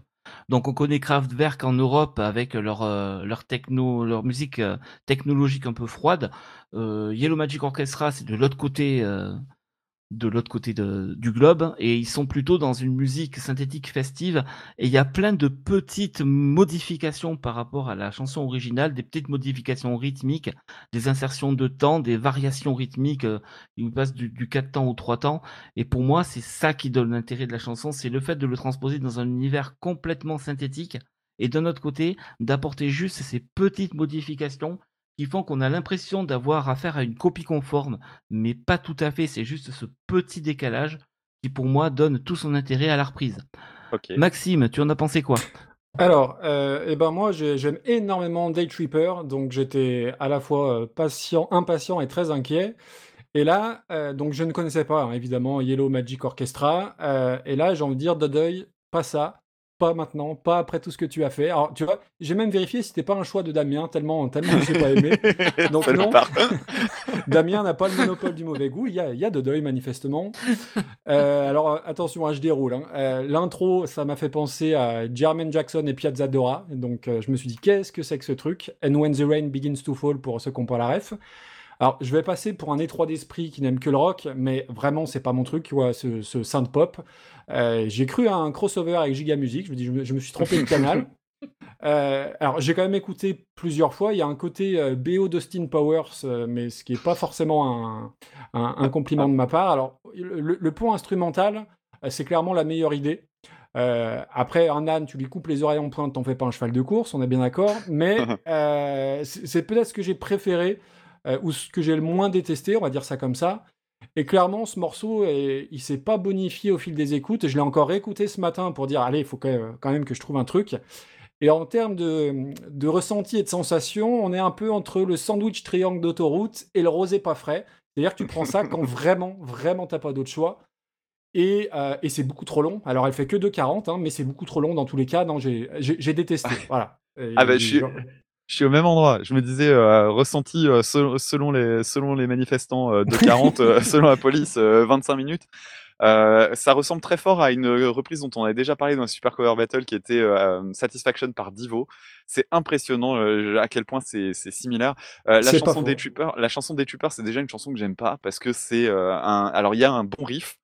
Donc, on connaît Kraftwerk en Europe avec leur, euh, leur techno, leur musique euh, technologique un peu froide. Euh, Yellow Magic Orchestra, c'est de l'autre côté, de l'autre côté du globe, et ils sont plutôt dans une musique synthétique festive. Et il y a plein de petites modifications par rapport à la chanson originale, des petites modifications rythmiques, des insertions de temps, des variations rythmiques. euh, ils passent du, du 4 temps au 3 temps. Et pour moi, c'est ça qui donne l'intérêt de la chanson, c'est le fait de le transposer dans un univers complètement synthétique. Et d'un autre côté, d'apporter juste ces petites modifications qui font qu'on a l'impression d'avoir affaire à une copie conforme, mais pas tout à fait. C'est juste ce petit décalage qui, pour moi, donne tout son intérêt à la reprise. Ok. Maxime, tu en as pensé quoi? Alors, euh, eh ben moi, j'ai- j'aime énormément Day Tripper, donc j'étais à la fois euh, patient, impatient et très inquiet. Et là, euh, donc je ne connaissais pas, hein, évidemment, Yellow Magic Orchestra. euh, et là, j'ai envie de dire, Dodeuil, pas ça, pas maintenant, pas après tout ce que tu as fait. Alors, tu vois, j'ai même vérifié si c'était pas un choix de Damien, tellement, tellement je n'ai pas aimé. Donc non. Damien n'a pas le monopole du mauvais goût. Il y a, il y a de deuil, manifestement. Euh, alors, attention, hein, je déroule. hein. Euh, L'intro, ça m'a fait penser à Jermaine Jackson et Piazza Dora. Donc, euh, je me suis dit, qu'est-ce que c'est que ce truc? And When the Rain Begins to Fall, pour ceux qui n'ont pas la ref. Alors, je vais passer pour un étroit d'esprit qui n'aime que le rock, mais vraiment, c'est pas mon truc, tu vois, ce, ce synth pop. Euh, j'ai cru à un crossover avec Giga Music. Je me dis, je me, je me suis trompé de canal. Euh, alors, j'ai quand même écouté plusieurs fois. Il y a un côté euh, BO d'Austin Powers, euh, mais ce qui n'est pas forcément un, un- un compliment de ma part. Alors, le, le point instrumental, c'est clairement la meilleure idée. Après, un âne, tu lui coupes les oreilles en pointe, t'en fais pas un cheval de course, on est bien d'accord. Mais c'est peut-être ce que j'ai préféré euh, ou ce que j'ai le moins détesté, on va dire ça comme ça. Et clairement, ce morceau, eh, il s'est pas bonifié au fil des écoutes. Je l'ai encore réécouté ce matin pour dire, allez, il faut quand même que je trouve un truc. Et en termes de, de ressenti et de sensation, on est un peu entre le sandwich triangle d'autoroute et le rosé pas frais. C'est-à-dire que tu prends ça quand vraiment, vraiment t'as pas d'autre choix. Et, euh, et c'est beaucoup trop long. Alors elle fait que 2,40, hein, mais c'est beaucoup trop long dans tous les cas. Non, j'ai détesté. Voilà. Et Ah bah, je suis, je suis au même endroit. Je me disais, euh, ressenti euh, selon, selon, les, selon les manifestants euh, de 40, euh, selon la police, euh, 25 minutes. Ça ressemble très fort à une reprise dont on avait déjà parlé dans le Super Cover Battle qui était Satisfaction par Divo. C'est impressionnant à quel point c'est similaire. La chanson des. Troopers, la chanson des Troopers, c'est déjà une chanson que j'aime pas parce que c'est un. Alors il y a un bon riff,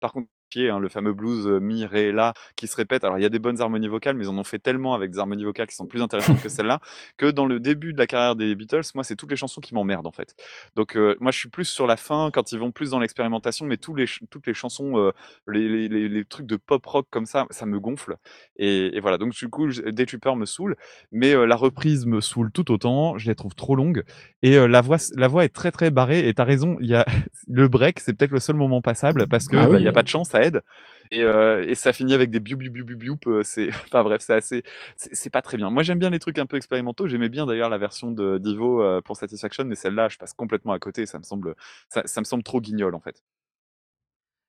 par contre, hein, le fameux blues euh, mi, ré, la qui se répète. Alors, il y a des bonnes harmonies vocales, mais ils en ont fait tellement avec des harmonies vocales qui sont plus intéressantes que celle-là, que dans le début de la carrière des Beatles, moi, c'est toutes les chansons qui m'emmerdent, en fait. Donc, euh, moi, je suis plus sur la fin, quand ils vont plus dans l'expérimentation, mais tous les, toutes les chansons, euh, les, les, trucs de pop rock comme ça, ça me gonfle. Et, et voilà. Donc, du coup, Day Trooper me saoule, mais euh, la reprise me saoule tout autant. Je les trouve trop longues. Et la voix, la voix est très, très barrée. Et t'as raison, il y a le break, c'est peut-être le seul moment passable parce que Ah bah, oui. il y a pas de chance, ça aide. Et, euh, et ça finit avec des biou biou biou biou biou. euh, C'est, enfin bref, c'est assez, c'est pas très bien. Moi, j'aime bien les trucs un peu expérimentaux. J'aimais bien d'ailleurs la version de Divo euh, pour Satisfaction, mais celle-là, je passe complètement à côté. Ça me semble, ça, ça me semble trop guignol en fait.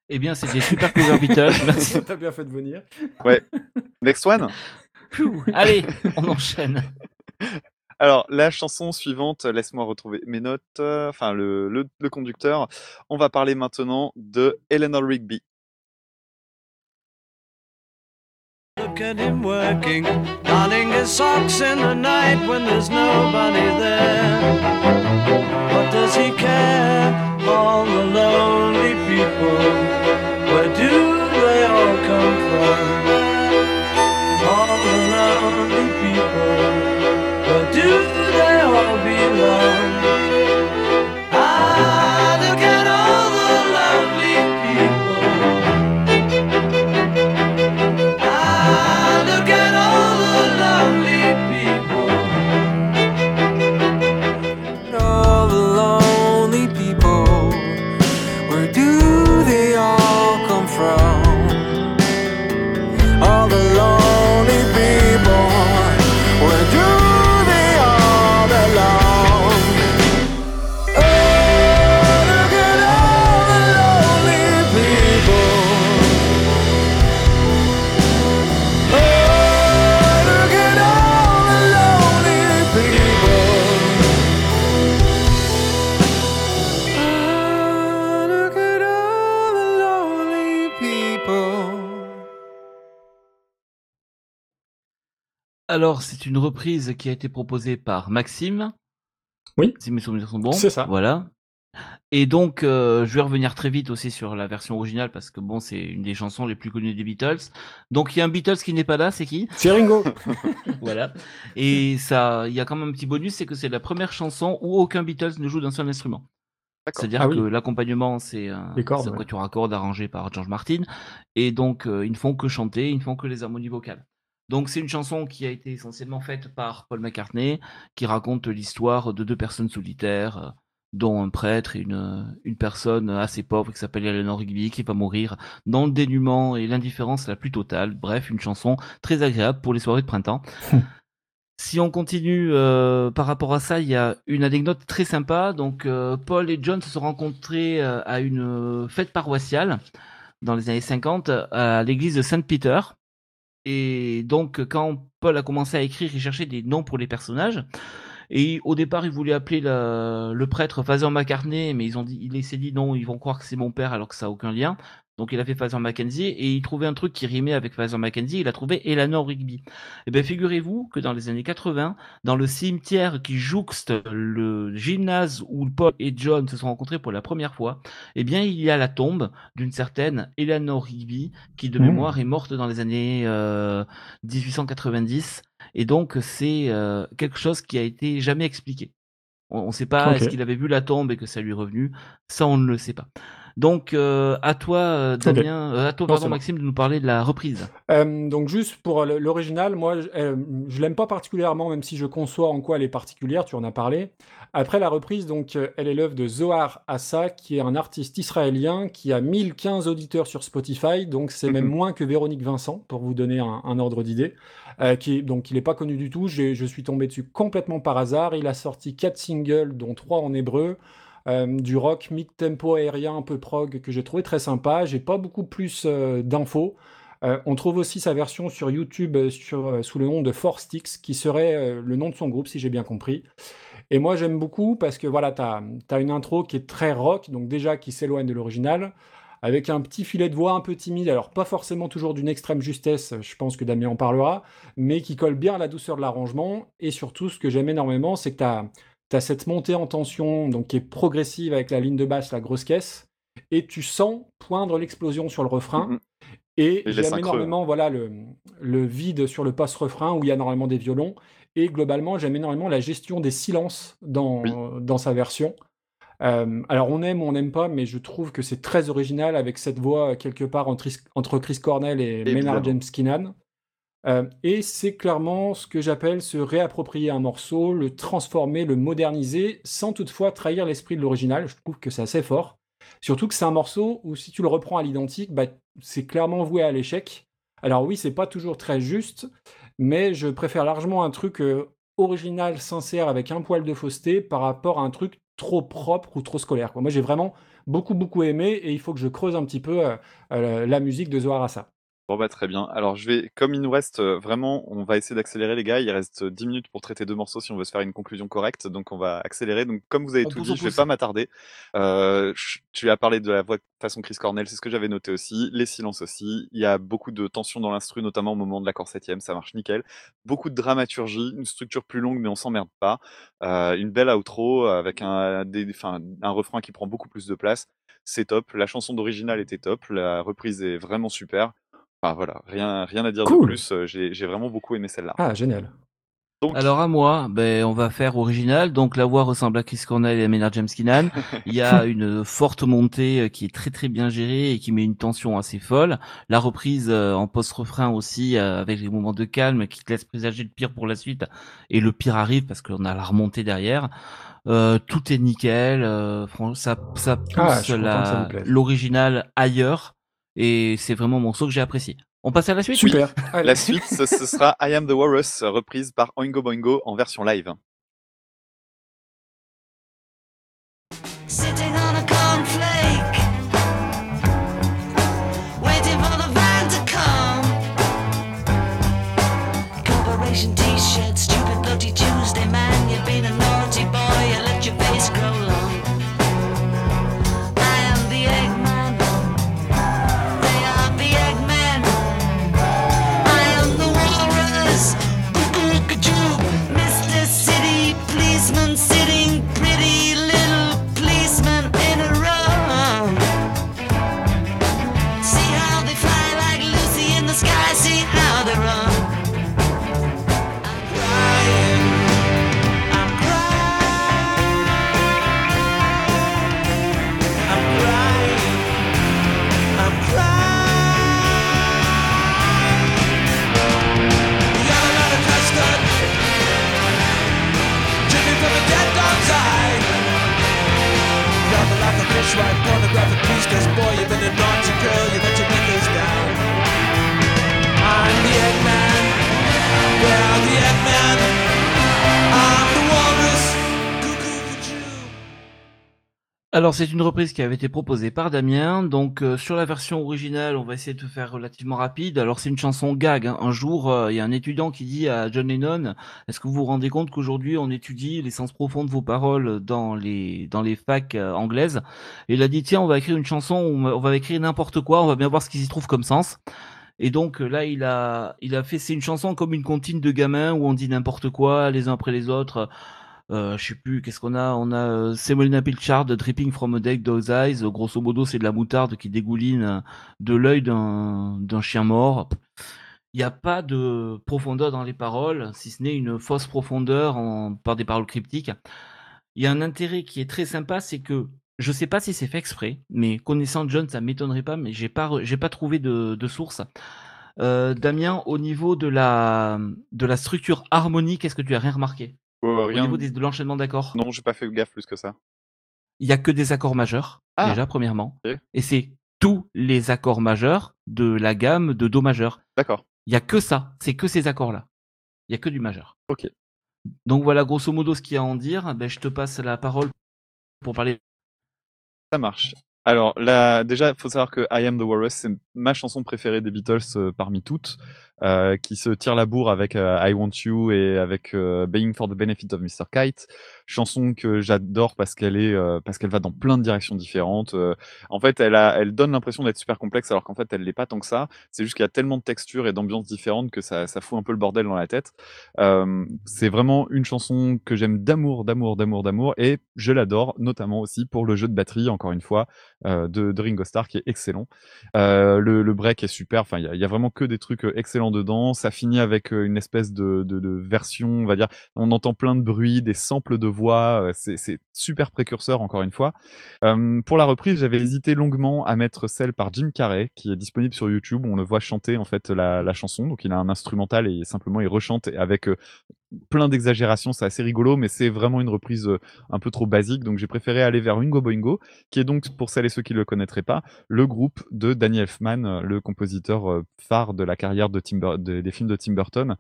Eh bien, c'était super cover Beatles. Merci. T'as bien fait de venir. Ouais. Next one. Allez, on enchaîne. Alors, la chanson suivante, laisse-moi retrouver mes notes, euh, enfin le, le, le conducteur. On va parler maintenant de Eleanor Rigby. Look at him working, darning his socks in the night when there's nobody there. What does he care? All the lonely people, where do they all come from? Alors, c'est une reprise qui a été proposée par Maxime. Oui. Si mes souvenirs sont bons. C'est ça. Voilà. Et donc, euh, je vais revenir très vite aussi sur la version originale parce que bon, c'est une des chansons les plus connues des Beatles. Donc, il y a un Beatles qui n'est pas là, c'est qui? C'est Ringo. Voilà. Et ça, il y a quand même un petit bonus, c'est que c'est la première chanson où aucun Beatles ne joue d'un seul instrument. C'est-à-dire Ah oui. que l'accompagnement, c'est un, c'est un quatuor à cordes arrangé par George Martin. Et donc, euh, ils ne font que chanter, ils ne font que les harmonies vocales. Donc, c'est une chanson qui a été essentiellement faite par Paul McCartney, qui raconte l'histoire de deux personnes solitaires, euh, dont un prêtre et une, une personne assez pauvre qui s'appelle Eleanor Rigby, qui va mourir dans le dénuement et l'indifférence la plus totale. Bref, une chanson très agréable pour les soirées de printemps. Si on continue euh, par rapport à ça, il y a une anecdote très sympa. Donc, euh, Paul et John se sont rencontrés euh, à une euh, fête paroissiale dans les années 50 à l'église de Saint-Peter. Et donc, quand Paul a commencé à écrire, il cherchait des noms pour les personnages. Et au départ, il voulait appeler le prêtre Father McCartney, mais ils ont dit, il s'est dit non, ils vont croire que c'est mon père alors que ça n'a aucun lien. Donc il a fait Father Mackenzie et il trouvait un truc qui rimait avec Father Mackenzie. Il a trouvé Eleanor Rigby. Et bien figurez-vous que dans les années 80, dans le cimetière qui jouxte le gymnase où Paul et John se sont rencontrés pour la première fois, eh bien il y a la tombe d'une certaine Eleanor Rigby qui de Mmh. mémoire est morte dans les années euh, 1890. Et donc c'est euh, quelque chose qui a été jamais expliqué. On ne sait pas est-ce qu'il avait vu la tombe et que ça lui est revenu. Ça, on ne le sait pas. Donc, euh, à toi, euh. Damien, euh, à toi, Non, pardon. Maxime, de nous parler de la reprise. Donc juste pour l'original, moi je, je l'aime pas particulièrement, même si je conçois en quoi elle est particulière, tu en as parlé. Après la reprise, donc elle est l'œuvre de Zohar Assa, qui est un artiste israélien qui a 1015 auditeurs sur Spotify, donc c'est même Mhm. moins que Véronique Vincent, pour vous donner un, un ordre d'idée. Qui donc il n'est pas connu du tout, je suis tombé dessus complètement par hasard. Il a sorti quatre singles, dont trois en hébreu. Euh, du rock mid-tempo aérien un peu prog que j'ai trouvé très sympa. J'ai pas beaucoup plus euh, d'infos. Euh, on trouve aussi sa version sur YouTube sous le nom de Four Sticks, qui serait le nom de son groupe, si j'ai bien compris. Et moi, j'aime beaucoup parce que voilà, tu as, une intro qui est très rock, donc déjà qui s'éloigne de l'original, avec un petit filet de voix un peu timide, alors pas forcément toujours d'une extrême justesse, je pense que Damien en parlera, mais qui colle bien à la douceur de l'arrangement. Et surtout, ce que j'aime énormément, c'est que tu as, cette montée en tension, donc qui est progressive avec la ligne de basse, la grosse caisse, et tu sens poindre l'explosion sur le refrain. Et j'aime creux, énormément voilà, le, le vide sur le post-refrain où il y a normalement des violons. Et globalement, j'aime énormément la gestion des silences dans, Oui. dans sa version. Euh, alors on aime ou on n'aime pas, mais je trouve que c'est très original avec cette voix quelque part entre, entre Chris Cornell et Maynard. James Keenan. Euh, et c'est clairement ce que j'appelle se réapproprier un morceau, le transformer, le moderniser, sans toutefois trahir l'esprit de l'original. Je trouve que c'est assez fort. Surtout que c'est un morceau où si tu le reprends à l'identique, bah, c'est clairement voué à l'échec. Alors oui, c'est pas toujours très juste, mais je préfère largement un truc euh, original, sincère, avec un poil de fausseté par rapport à un truc trop propre ou trop scolaire. Moi, j'ai vraiment beaucoup, beaucoup aimé et il faut que je creuse un petit peu euh, la musique de Zohar Assa. Bon bah très bien. Alors je vais, comme il nous reste euh, vraiment, on va essayer d'accélérer les gars. Il reste euh, 10 minutes pour traiter deux morceaux si on veut se faire une conclusion correcte. Donc on va accélérer. Donc comme vous avez On tout pousse, dit, on je vais pousse. pas m'attarder. Euh, je- tu as parlé de la voix de façon Chris Cornell, c'est ce que j'avais noté aussi. Les silences aussi. Il y a beaucoup de tension dans l'instru, notamment au moment de l'accord septième, ça marche nickel. Beaucoup de dramaturgie, une structure plus longue mais on s'emmerde pas. Euh, une belle outro avec un, des, enfin, un refrain qui prend beaucoup plus de place. C'est top. La chanson d'original était top. La reprise est vraiment super. Enfin voilà, rien, rien à dire de plus. euh, J'ai j'ai vraiment beaucoup aimé celle-là. Ah, génial. Donc, Alors à moi, ben on va faire original. Donc la voix ressemble à Chris Cornell et à Maynard James Keenan. Il y a une forte montée euh, qui est très très bien gérée et qui met une tension assez folle. La reprise euh, en post-refrain aussi euh, avec les moments de calme qui te laissent présager le pire pour la suite et le pire arrive parce qu'on a la remontée derrière. Euh, tout est nickel. euh, ça ça pousse Ah, ça la- l'original ailleurs et c'est vraiment mon morceau que j'ai apprécié. On passe à la suite? Super. La suite, ce, ce sera I Am the Walrus, reprise par Oingo Boingo en version live. Alors c'est une reprise qui avait été proposée par Damien. Donc euh, sur la version originale, on va essayer de faire relativement rapide. Alors c'est une chanson gag. hein. Un jour, euh, il y a un étudiant qui dit à John Lennon Est-ce que vous vous rendez compte qu'aujourd'hui on étudie l'essence profonde de vos paroles dans les dans les facs euh, anglaises? Et il a dit Tiens, on va écrire une chanson, on va, on va écrire n'importe quoi, on va bien voir ce qui s'y trouve comme sens. Et donc euh, là, il a il a fait c'est une chanson comme une comptine de gamins où on dit n'importe quoi les uns après les autres. Euh, je sais plus, qu'est-ce qu'on a? On a euh, Semolina Pilchard, Dripping from a Dead Dog's Eyes. Grosso modo, c'est de la moutarde qui dégouline euh, de l'œil d'un chien mort. Il n'y a pas de profondeur dans les paroles, si ce n'est une fausse profondeur par des paroles cryptiques. Il y a un intérêt qui est très sympa, c'est que Je sais pas si c'est fait exprès, mais connaissant John, ça m'étonnerait pas, mais j'ai pas, pas trouvé de, de source. Euh, Damien, au niveau de la, de la structure harmonique, est-ce que tu as rien remarqué? Au niveau des- de l'enchaînement d'accords? Non, j'ai pas fait gaffe plus que ça. Il y a que des accords majeurs, Ah. déjà, premièrement. Et c'est tous les accords majeurs de la gamme de Do majeur. D'accord. Il y a que ça, c'est que ces accords-là. Il y a que du majeur. Ok. Donc voilà, grosso modo, ce qu'il y a à en dire. Ben, je te passe la parole pour parler. Ça marche. Alors là, déjà, il faut savoir que I Am the Walrus, c'est ma chanson préférée des Beatles euh, parmi toutes, euh, qui se tire la bourre avec euh, I Want You et avec euh, Being for the Benefit of Mr. Kite. Chanson que j'adore parce qu'elle est, euh, parce qu'elle va dans plein de directions différentes. En fait, elle elle donne l'impression d'être super complexe alors qu'en fait, elle l'est pas tant que ça. C'est juste qu'il y a tellement de textures et d'ambiances différentes que ça, ça fout un peu le bordel dans la tête. C'est vraiment une chanson que j'aime d'amour, d'amour, d'amour, d'amour, et je l'adore, notamment aussi pour le jeu de batterie, encore une fois, de, Ringo Starr, qui est excellent. Le, break est super, enfin, il y y a vraiment que des trucs excellents dedans. Ça finit avec une espèce de, version, on va dire, on entend plein de bruit, des samples de voix, c'est super précurseur, encore une fois. Pour la reprise, j'avais hésité longuement à mettre celle par Jim Carrey, qui est disponible sur YouTube, on le voit chanter, en fait, la, la chanson. Donc, il a un instrumental et simplement, il rechante avec plein d'exagérations, c'est assez rigolo, mais c'est vraiment une reprise euh, un peu trop basique. Donc j'ai préféré aller vers Wingo Boingo, qui est donc, pour celles et ceux qui ne le connaîtraient pas, le groupe de Danny Elfman, euh, le compositeur euh, phare de la carrière de Tim des films de Tim Burton.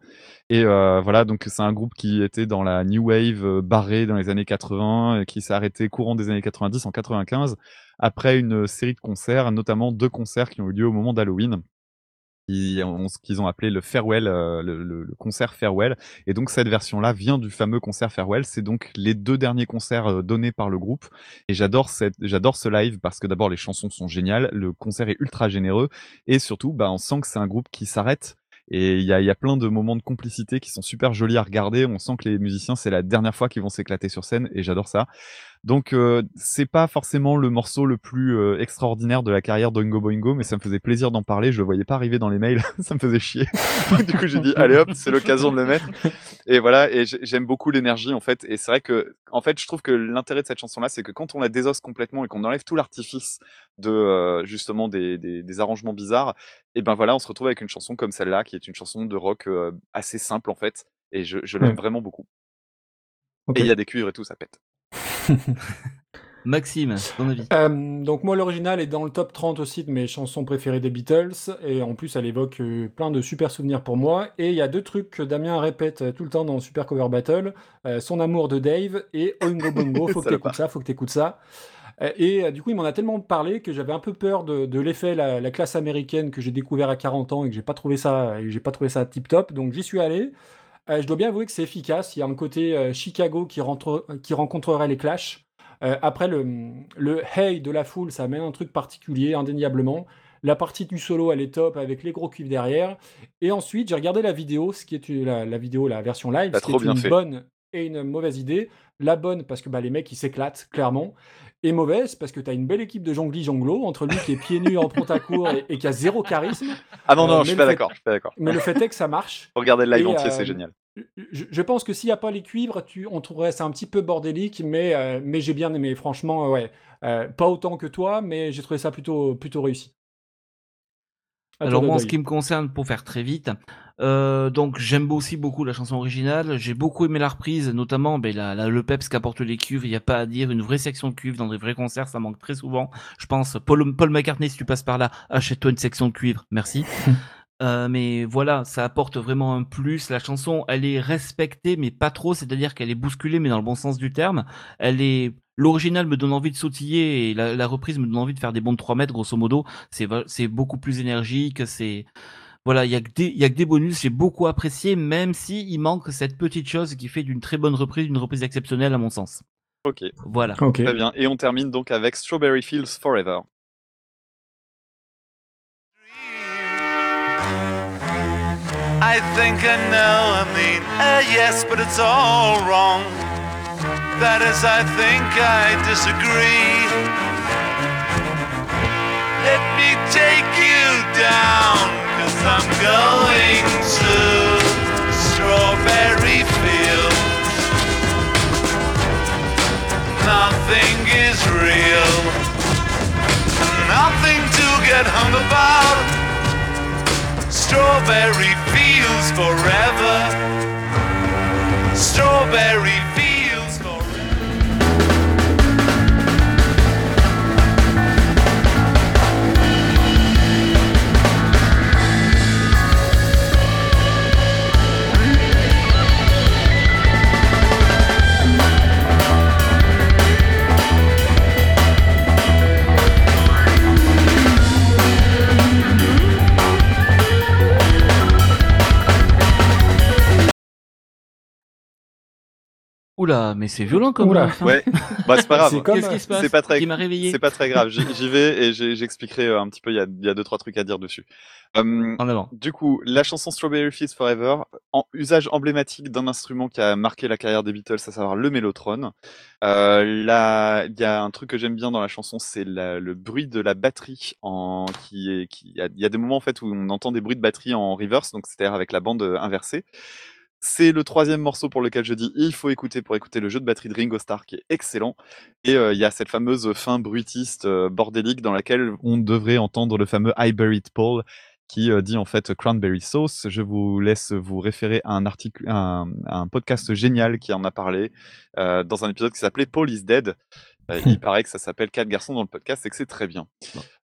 Et voilà, donc c'est un groupe qui était dans la New Wave barrée dans les années 80, et qui s'est arrêté courant des années 90 en 95, après une série de concerts, notamment deux concerts qui ont eu lieu au moment d'Halloween qui ont, ce qu'ils ont appelé le farewell, euh, le, concert farewell. Et donc cette version-là vient du fameux concert farewell. C'est donc les deux derniers concerts euh, donnés par le groupe. Et j'adore cette, j'adore ce live parce que d'abord les chansons sont géniales, le concert est ultra généreux et surtout, bah, on sent que c'est un groupe qui s'arrête. Et il y a, y a plein de moments de complicité qui sont super jolis à regarder. On sent que les musiciens, c'est la dernière fois qu'ils vont s'éclater sur scène et j'adore ça. Donc euh, c'est pas forcément le morceau le plus euh, extraordinaire de la carrière d'Oingo Boingo, mais ça me faisait plaisir d'en parler. Je le voyais pas arriver dans les mails, ça me faisait chier. du coup j'ai dit allez hop, c'est l'occasion de le mettre. Et voilà, et j'ai- j'aime beaucoup l'énergie en fait. Et c'est vrai que en fait je trouve que l'intérêt de cette chanson-là, c'est que quand on la désosse complètement et qu'on enlève tout l'artifice de euh, justement des, des, des arrangements bizarres, et ben voilà, on se retrouve avec une chanson comme celle-là, qui est une chanson de rock euh, assez simple en fait. Et je, je l'aime vraiment beaucoup. Et il y a des cuivres et tout, ça pète. Maxime, ton avis? Euh, donc moi l'original est dans le top 30 aussi de mes chansons préférées des Beatles. Et en plus elle évoque euh, plein de super souvenirs pour moi. Et il y a deux trucs que Damien répète euh, tout le temps dans Super Cover Battle. Euh, son amour de Dave et Oingo Bongo faut que t'écoutes ça faut que t'écoutes ça. Et du coup il m'en a tellement parlé que j'avais un peu peur de, de l'effet la, la classe américaine que j'ai découvert à 40 ans et que j'ai pas trouvé ça et j'ai pas trouvé ça tip top donc j'y suis allé Euh, je dois bien avouer que c'est efficace il y a un côté euh, Chicago qui, rentre, qui rencontrerait les Clash euh, après, le, le hey de la foule, ça amène un truc particulier, indéniablement. La partie du solo, elle est top avec les gros cuivres derrière. Et ensuite, j'ai regardé la vidéo, ce qui est une- la, la vidéo, la version live, ce qui est une fait. bonne et une mauvaise idée. La bonne, parce que bah, les mecs, ils s'éclatent, clairement. Et mauvaise, parce que t'as une belle équipe de jongli jonglo entre lui qui est pieds nus en pantacourt et, et qui a zéro charisme. Ah non, Euh, non, mais je suis pas d'accord, je suis pas d'accord. Mais le fait est que ça marche. Regardez le live Et, entier, euh, c'est génial. Je, je pense que s'il n'y a pas les cuivres, tu, on trouverait ça un petit peu bordélique, mais, euh, mais j'ai bien aimé. Franchement, euh, ouais. Euh, pas autant que toi, mais j'ai trouvé ça plutôt, plutôt réussi. Alors moi, en ce qui me concerne, pour faire très vite, euh, donc j'aime aussi beaucoup la chanson originale. J'ai beaucoup aimé la reprise, notamment ben, la, la- le peps qu'apporte les cuves. Il n'y a pas à dire, une vraie section de cuivre dans des vrais concerts, ça manque très souvent. Je pense, Paul, Paul McCartney, si tu passes par là, achète-toi une section de cuivre, merci. Euh, mais voilà, ça apporte vraiment un plus. La chanson, elle est respectée, mais pas trop. C'est-à-dire qu'elle est bousculée, mais dans le bon sens du terme. Elle est, l'original me donne envie de sautiller et la, la reprise me donne envie de faire des bonds de 3 mètres, grosso modo. C'est, beaucoup plus énergique. C'est, voilà, il y a que des, il y a que des bonus. J'ai beaucoup apprécié, même si il manque cette petite chose qui fait d'une très bonne reprise, une reprise exceptionnelle à mon sens. Ok, Voilà. Ok. très bien. Et on termine donc avec Strawberry Fields Forever. I think I know, I mean, uh, yes, but it's all wrong. That is, I think I disagree. Let me take you down, cause I'm going to Strawberry Fields. Nothing is real. that hung about. Strawberry fields forever. Strawberry fields Oula, mais c'est violent comme Oula. hein. Ouais, bah c'est pas grave. Comme- Qu'est-ce qui se passe C'est pas très, Qui m'a réveillé c'est pas très grave. J'y vais et j'expliquerai euh, un petit peu. Il y a, y a deux trois trucs à dire dessus. Euh, En avant. Du coup, la chanson Strawberry Fields Forever, en usage emblématique d'un instrument qui a marqué la carrière des Beatles, à savoir le mélotron. Euh, là, il y a un truc que j'aime bien dans la chanson, c'est le bruit de la batterie en qui est qui il y y a des moments en fait où on entend des bruits de batterie en reverse, donc c'est-à-dire avec la bande inversée. C'est le troisième morceau pour lequel je dis il faut écouter pour écouter le jeu de batterie de Ringo Starr qui est excellent. Et euh, il y a cette fameuse fin bruitiste euh, bordélique dans laquelle on devrait entendre le fameux I Buried Paul qui euh, dit en fait cranberry sauce. Je vous laisse vous référer à un article, un, podcast génial qui en a parlé euh, dans un épisode qui s'appelait Paul is Dead. Euh, il paraît que ça s'appelle Quatre garçons dans le podcast et que c'est très bien.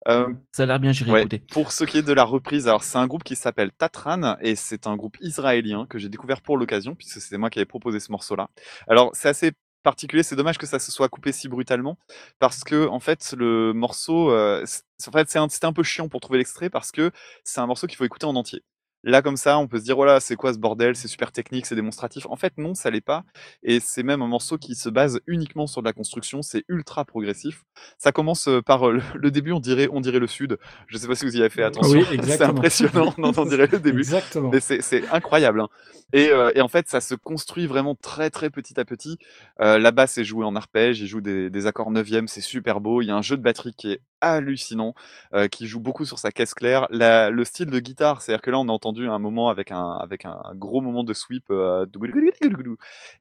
Euh, Ça a l'air bien, j'irai Ouais, écouter. Pour ce qui est de la reprise, alors c'est un groupe qui s'appelle Tatran et c'est un groupe israélien que j'ai découvert pour l'occasion puisque c'était moi qui avais proposé ce morceau-là. Alors c'est assez particulier, c'est dommage que ça se soit coupé si brutalement parce que en fait le morceau, euh, c'est- en fait c'est un- c'était un peu chiant pour trouver l'extrait parce que c'est un morceau qu'il faut écouter en entier. Là, comme ça, on peut se dire, voilà, c'est quoi ce bordel? C'est super technique, c'est démonstratif. En fait, non, ça l'est pas. Et c'est même un morceau qui se base uniquement sur de la construction. C'est ultra progressif. Ça commence euh, par euh, le, le début, on dirait, on dirait le sud. Je sais pas si vous y avez fait attention. Oui, c'est impressionnant, on entend dirait le début. Exactement. Mais c'est c'est incroyable. hein. Et, euh, et en fait, ça se construit vraiment très très petit à petit. Euh, la basse est jouée en arpège, il joue des, des accords neuvième, c'est super beau. Il y a un jeu de batterie qui est hallucinant, euh, qui joue beaucoup sur sa caisse claire. La- le style de guitare, c'est-à-dire que là, on a entendu un moment avec un avec un, gros moment de sweep. euh,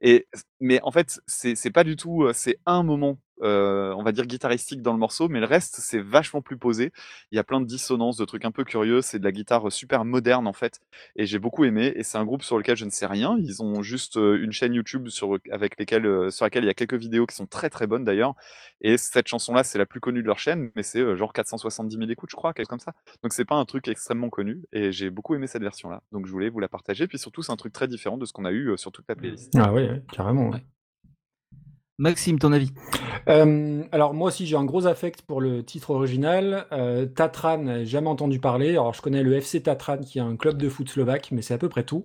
et mais en fait, c'est c'est pas du tout. euh, C'est un moment. Euh, on va dire guitaristique dans le morceau, mais le reste c'est vachement plus posé. Il y a plein de dissonances, de trucs un peu curieux. C'est de la guitare super moderne en fait, et j'ai beaucoup aimé. Et c'est un groupe sur lequel je ne sais rien. Ils ont juste euh, une chaîne YouTube sur avec lesquelles euh, sur laquelle il y a quelques vidéos qui sont très très bonnes d'ailleurs. Et cette chanson-là, c'est la plus connue de leur chaîne, mais c'est genre 470 000 écoutes, je crois, quelque chose comme ça. Donc c'est pas un truc extrêmement connu, et j'ai beaucoup aimé cette version-là. Donc je voulais vous la partager. Puis surtout, c'est un truc très différent de ce qu'on a eu sur toute la playlist. Ah oui, ouais, carrément. ouais. Maxime, ton avis? Euh, alors moi aussi j'ai un gros affect pour le titre original. Euh, Tatran, jamais entendu parler. Alors je connais le FC Tatran qui est un club de foot slovaque, mais c'est à peu près tout.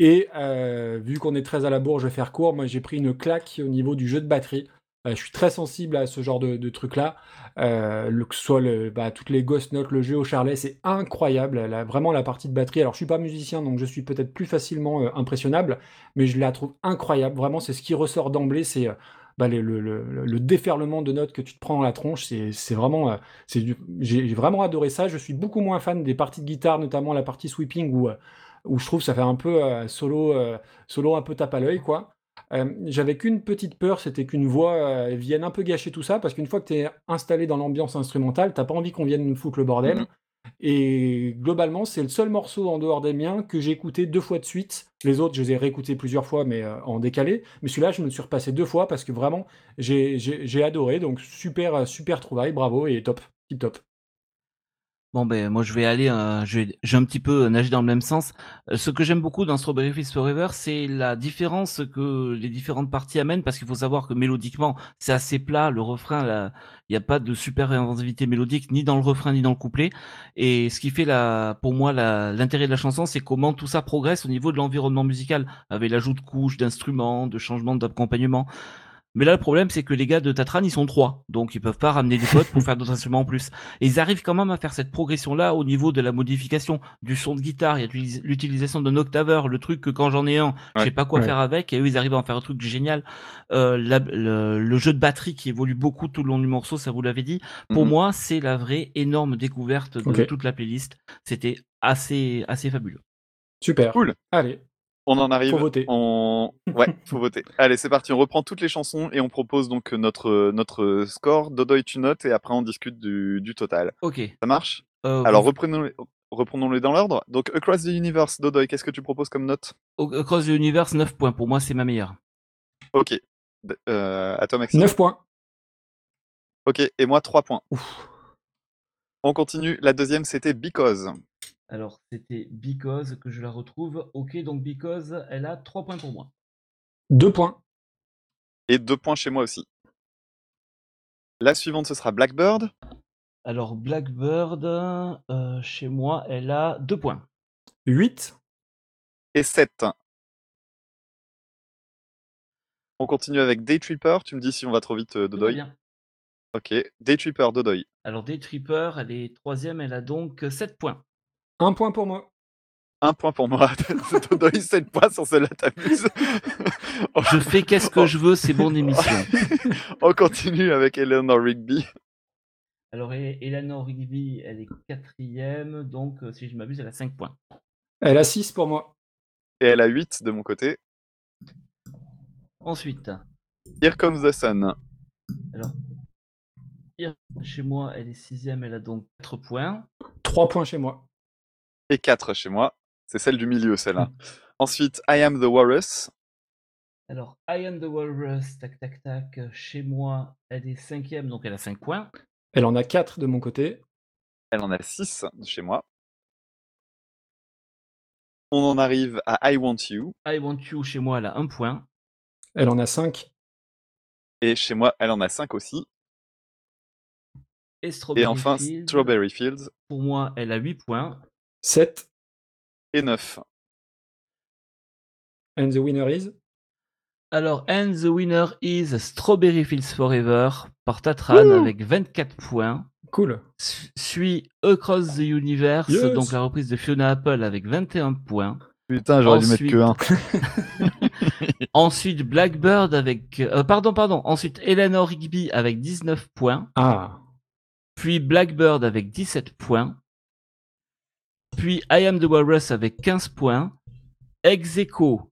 Et euh, vu qu'on est très à la bourre, je vais faire court. Moi j'ai pris une claque au niveau du jeu de batterie. Euh, je suis très sensible à ce genre de, truc-là. Que ce soit bah, toutes les Ghost Notes, le jeu au charlet, c'est incroyable. Vraiment la partie de batterie. Alors je suis pas musicien, donc je suis peut-être plus facilement impressionnable, mais je la trouve incroyable. Vraiment, c'est ce qui ressort d'emblée, c'est bah, le, le- le- le déferlement de notes que tu te prends dans la tronche, c'est vraiment, euh, j'ai vraiment adoré ça. Je suis beaucoup moins fan des parties de guitare, notamment la partie sweeping où, euh, où je trouve ça fait un peu euh, solo, solo un peu tape à l'œil, quoi. J'avais qu'une petite peur, c'était qu'une voix vienne un peu gâcher tout ça, parce qu'une fois que tu es installé dans l'ambiance instrumentale, t'as pas envie qu'on vienne nous foutre le bordel. Et globalement, c'est le seul morceau en dehors des miens que j'ai écouté deux fois de suite. Les autres, je les ai réécoutés plusieurs fois, mais euh, en décalé. Mais celui-là, je me suis repassé deux fois parce que vraiment, j'ai adoré. Donc super, super trouvaille, bravo et top, tip top. Bon ben moi je vais aller, euh, je vais, je un petit peu nager dans le même sens. Euh, ce que j'aime beaucoup dans Strawberry Fields Forever, c'est la différence que les différentes parties amènent, parce qu'il faut savoir que mélodiquement c'est assez plat. Le refrain, il n'y a pas de super inventivité mélodique ni dans le refrain ni dans le couplet. Et ce qui fait la, pour moi l'intérêt de la chanson, c'est comment tout ça progresse au niveau de l'environnement musical, avec l'ajout de couches, d'instruments, de changements d'accompagnement. Mais là, le problème, c'est que les gars de Tatran, ils sont trois. Donc, ils peuvent pas ramener des potes pour faire d'autres instruments en plus. Et ils arrivent quand même à faire cette progression-là au niveau de la modification du son de guitare. Il y a l'utilisation d'un octaveur, le truc que quand j'en ai un, je Ouais. sais pas quoi Ouais. faire avec. Et eux, ils arrivent à en faire un truc génial. Euh, la- le, le jeu de batterie qui évolue beaucoup tout le long du morceau, ça vous l'avez dit. Pour Mhm. moi, c'est la vraie énorme découverte de toute la playlist. C'était assez, assez fabuleux. Super. Cool. Allez. On en arrive. Faut voter. On... Ouais, faut voter. Allez, c'est parti. On reprend toutes les chansons et on propose donc notre, notre score. Dodoy, tu notes et après on discute du, du total. Ok. Ça marche? Euh, Alors reprenons-les dans l'ordre. Donc Across the Universe, Dodoy, qu'est-ce que tu proposes comme note? Across the Universe, 9 points. Pour moi, c'est ma meilleure. Ok. Euh, à toi, Maxime. 9 points. Ok, et moi 3 points. On continue. La deuxième, c'était Because. Alors, c'était Because que je la retrouve. Ok, donc Because, elle a 3 points pour moi. 2 points. Et 2 points chez moi aussi. La suivante, ce sera Blackbird. Alors, Blackbird, euh, chez moi, elle a 2 points. 8. Et 7. On continue avec Daytripper. Tu me dis si on va trop vite, euh, Dodoy. bien. Ok. Daytripper, Dodoy. Alors, Day Tripper, elle est troisième, elle a donc 7 points. 1 point pour moi. Un point pour moi. Dodoy, 7 points sur celle-là, t'amuses. Je fais qu'est-ce que je veux, c'est mon émission. On continue avec Eleanor Rigby. Alors, E- Eleanor Rigby, elle est quatrième, donc euh, si je m'abuse, elle a 5 points. Elle a 6 pour moi. Et elle a 8 de mon côté. Ensuite, Here Comes the Sun. alors, chez moi, elle est sixième, elle a donc 4 points. 3 points chez moi. Et 4 chez moi. C'est celle du milieu, celle-là. Ensuite, I Am the Walrus. Alors, I am the Walrus, tac tac tac, chez moi, elle est cinquième, donc elle a 5 points. Elle en a 4 de mon côté. Elle en a 6 chez moi. On en arrive à I Want You. I want you, chez moi, elle a 1 point. Elle en a 5. Et chez moi, elle en a 5 aussi. Et Strawberry Et enfin, Fields, Strawberry Fields. pour moi, elle a 8 points. 7. Et 9. And the winner is? Alors, and the winner is Strawberry Fields Forever par Tatran Wouh avec 24 points. Cool. Su- Suit Across the Universe, Yes. donc la reprise de Fiona Apple avec 21 points. Putain, j'aurais dû mettre que 1. Ensuite, Blackbird avec. euh, pardon, pardon. Ensuite, Eleanor Rigby avec 19 points. Ah. Puis Blackbird avec 17 points. Puis I Am the Walrus avec 15 points. Ex aequo,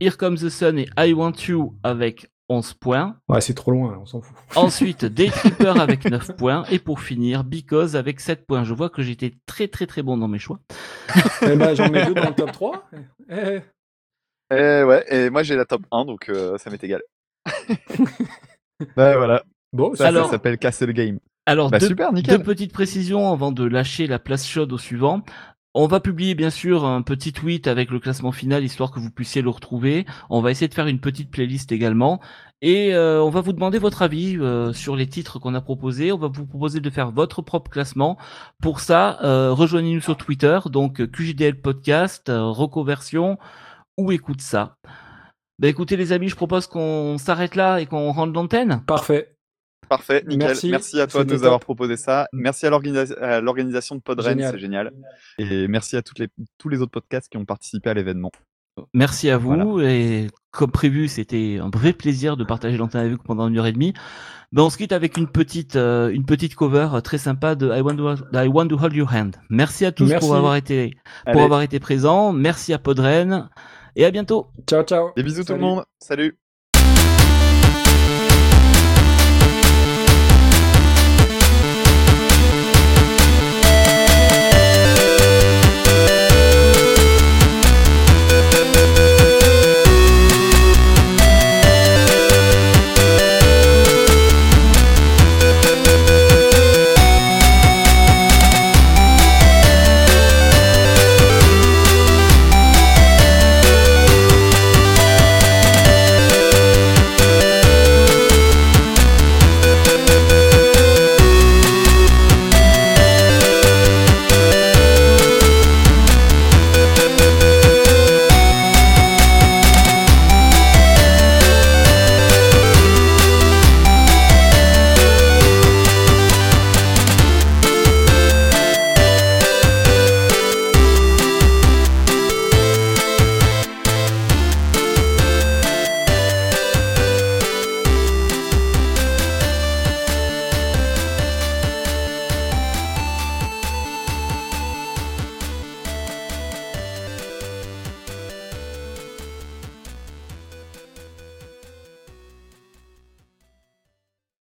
Here Comes the Sun et I Want You avec 11 points. Ouais, c'est trop loin, on s'en fout. Ensuite, Day Tripper avec 9 points. Et pour finir, Because avec 7 points. Je vois que j'étais très très très bon dans mes choix. eh ben, j'en mets deux dans le top 3. Eh, Et ouais, et moi j'ai la top 1, donc euh, ça m'est égal. Bah voilà. Bon, Ça, Alors- ça s'appelle casser le game. Alors, Bah deux, super, deux petites précisions avant de lâcher la place chaude au suivant. On va publier bien sûr un petit tweet avec le classement final histoire que vous puissiez le retrouver. On va essayer de faire une petite playlist également. Et euh, on va vous demander votre avis euh, sur les titres qu'on a proposés. On va vous proposer de faire votre propre classement. Pour ça, euh, rejoignez-nous sur Twitter, donc QJDL Podcast, euh, Reconversion ou écoute ça. Bah écoutez les amis, je propose qu'on s'arrête là et qu'on rentre l'antenne. Parfait. Parfait, nickel. Merci, Merci, à toi de nous avoir proposé ça. Merci à l'organisa- à l'organisation de Podren, c'est génial. Et merci à toutes les, tous les autres podcasts qui ont participé à l'événement. Merci à vous Voilà. et comme prévu, c'était un vrai plaisir de partager l'antenne avec vous pendant une heure et demie. Ben, on se quitte avec une petite euh, une petite cover très sympa de I Want to, I Want to Hold Your Hand. Merci à tous Merci. pour avoir été pour Allez, avoir été présents. Merci à Podren et à bientôt. Ciao, ciao. des bisous tout le monde. Salut.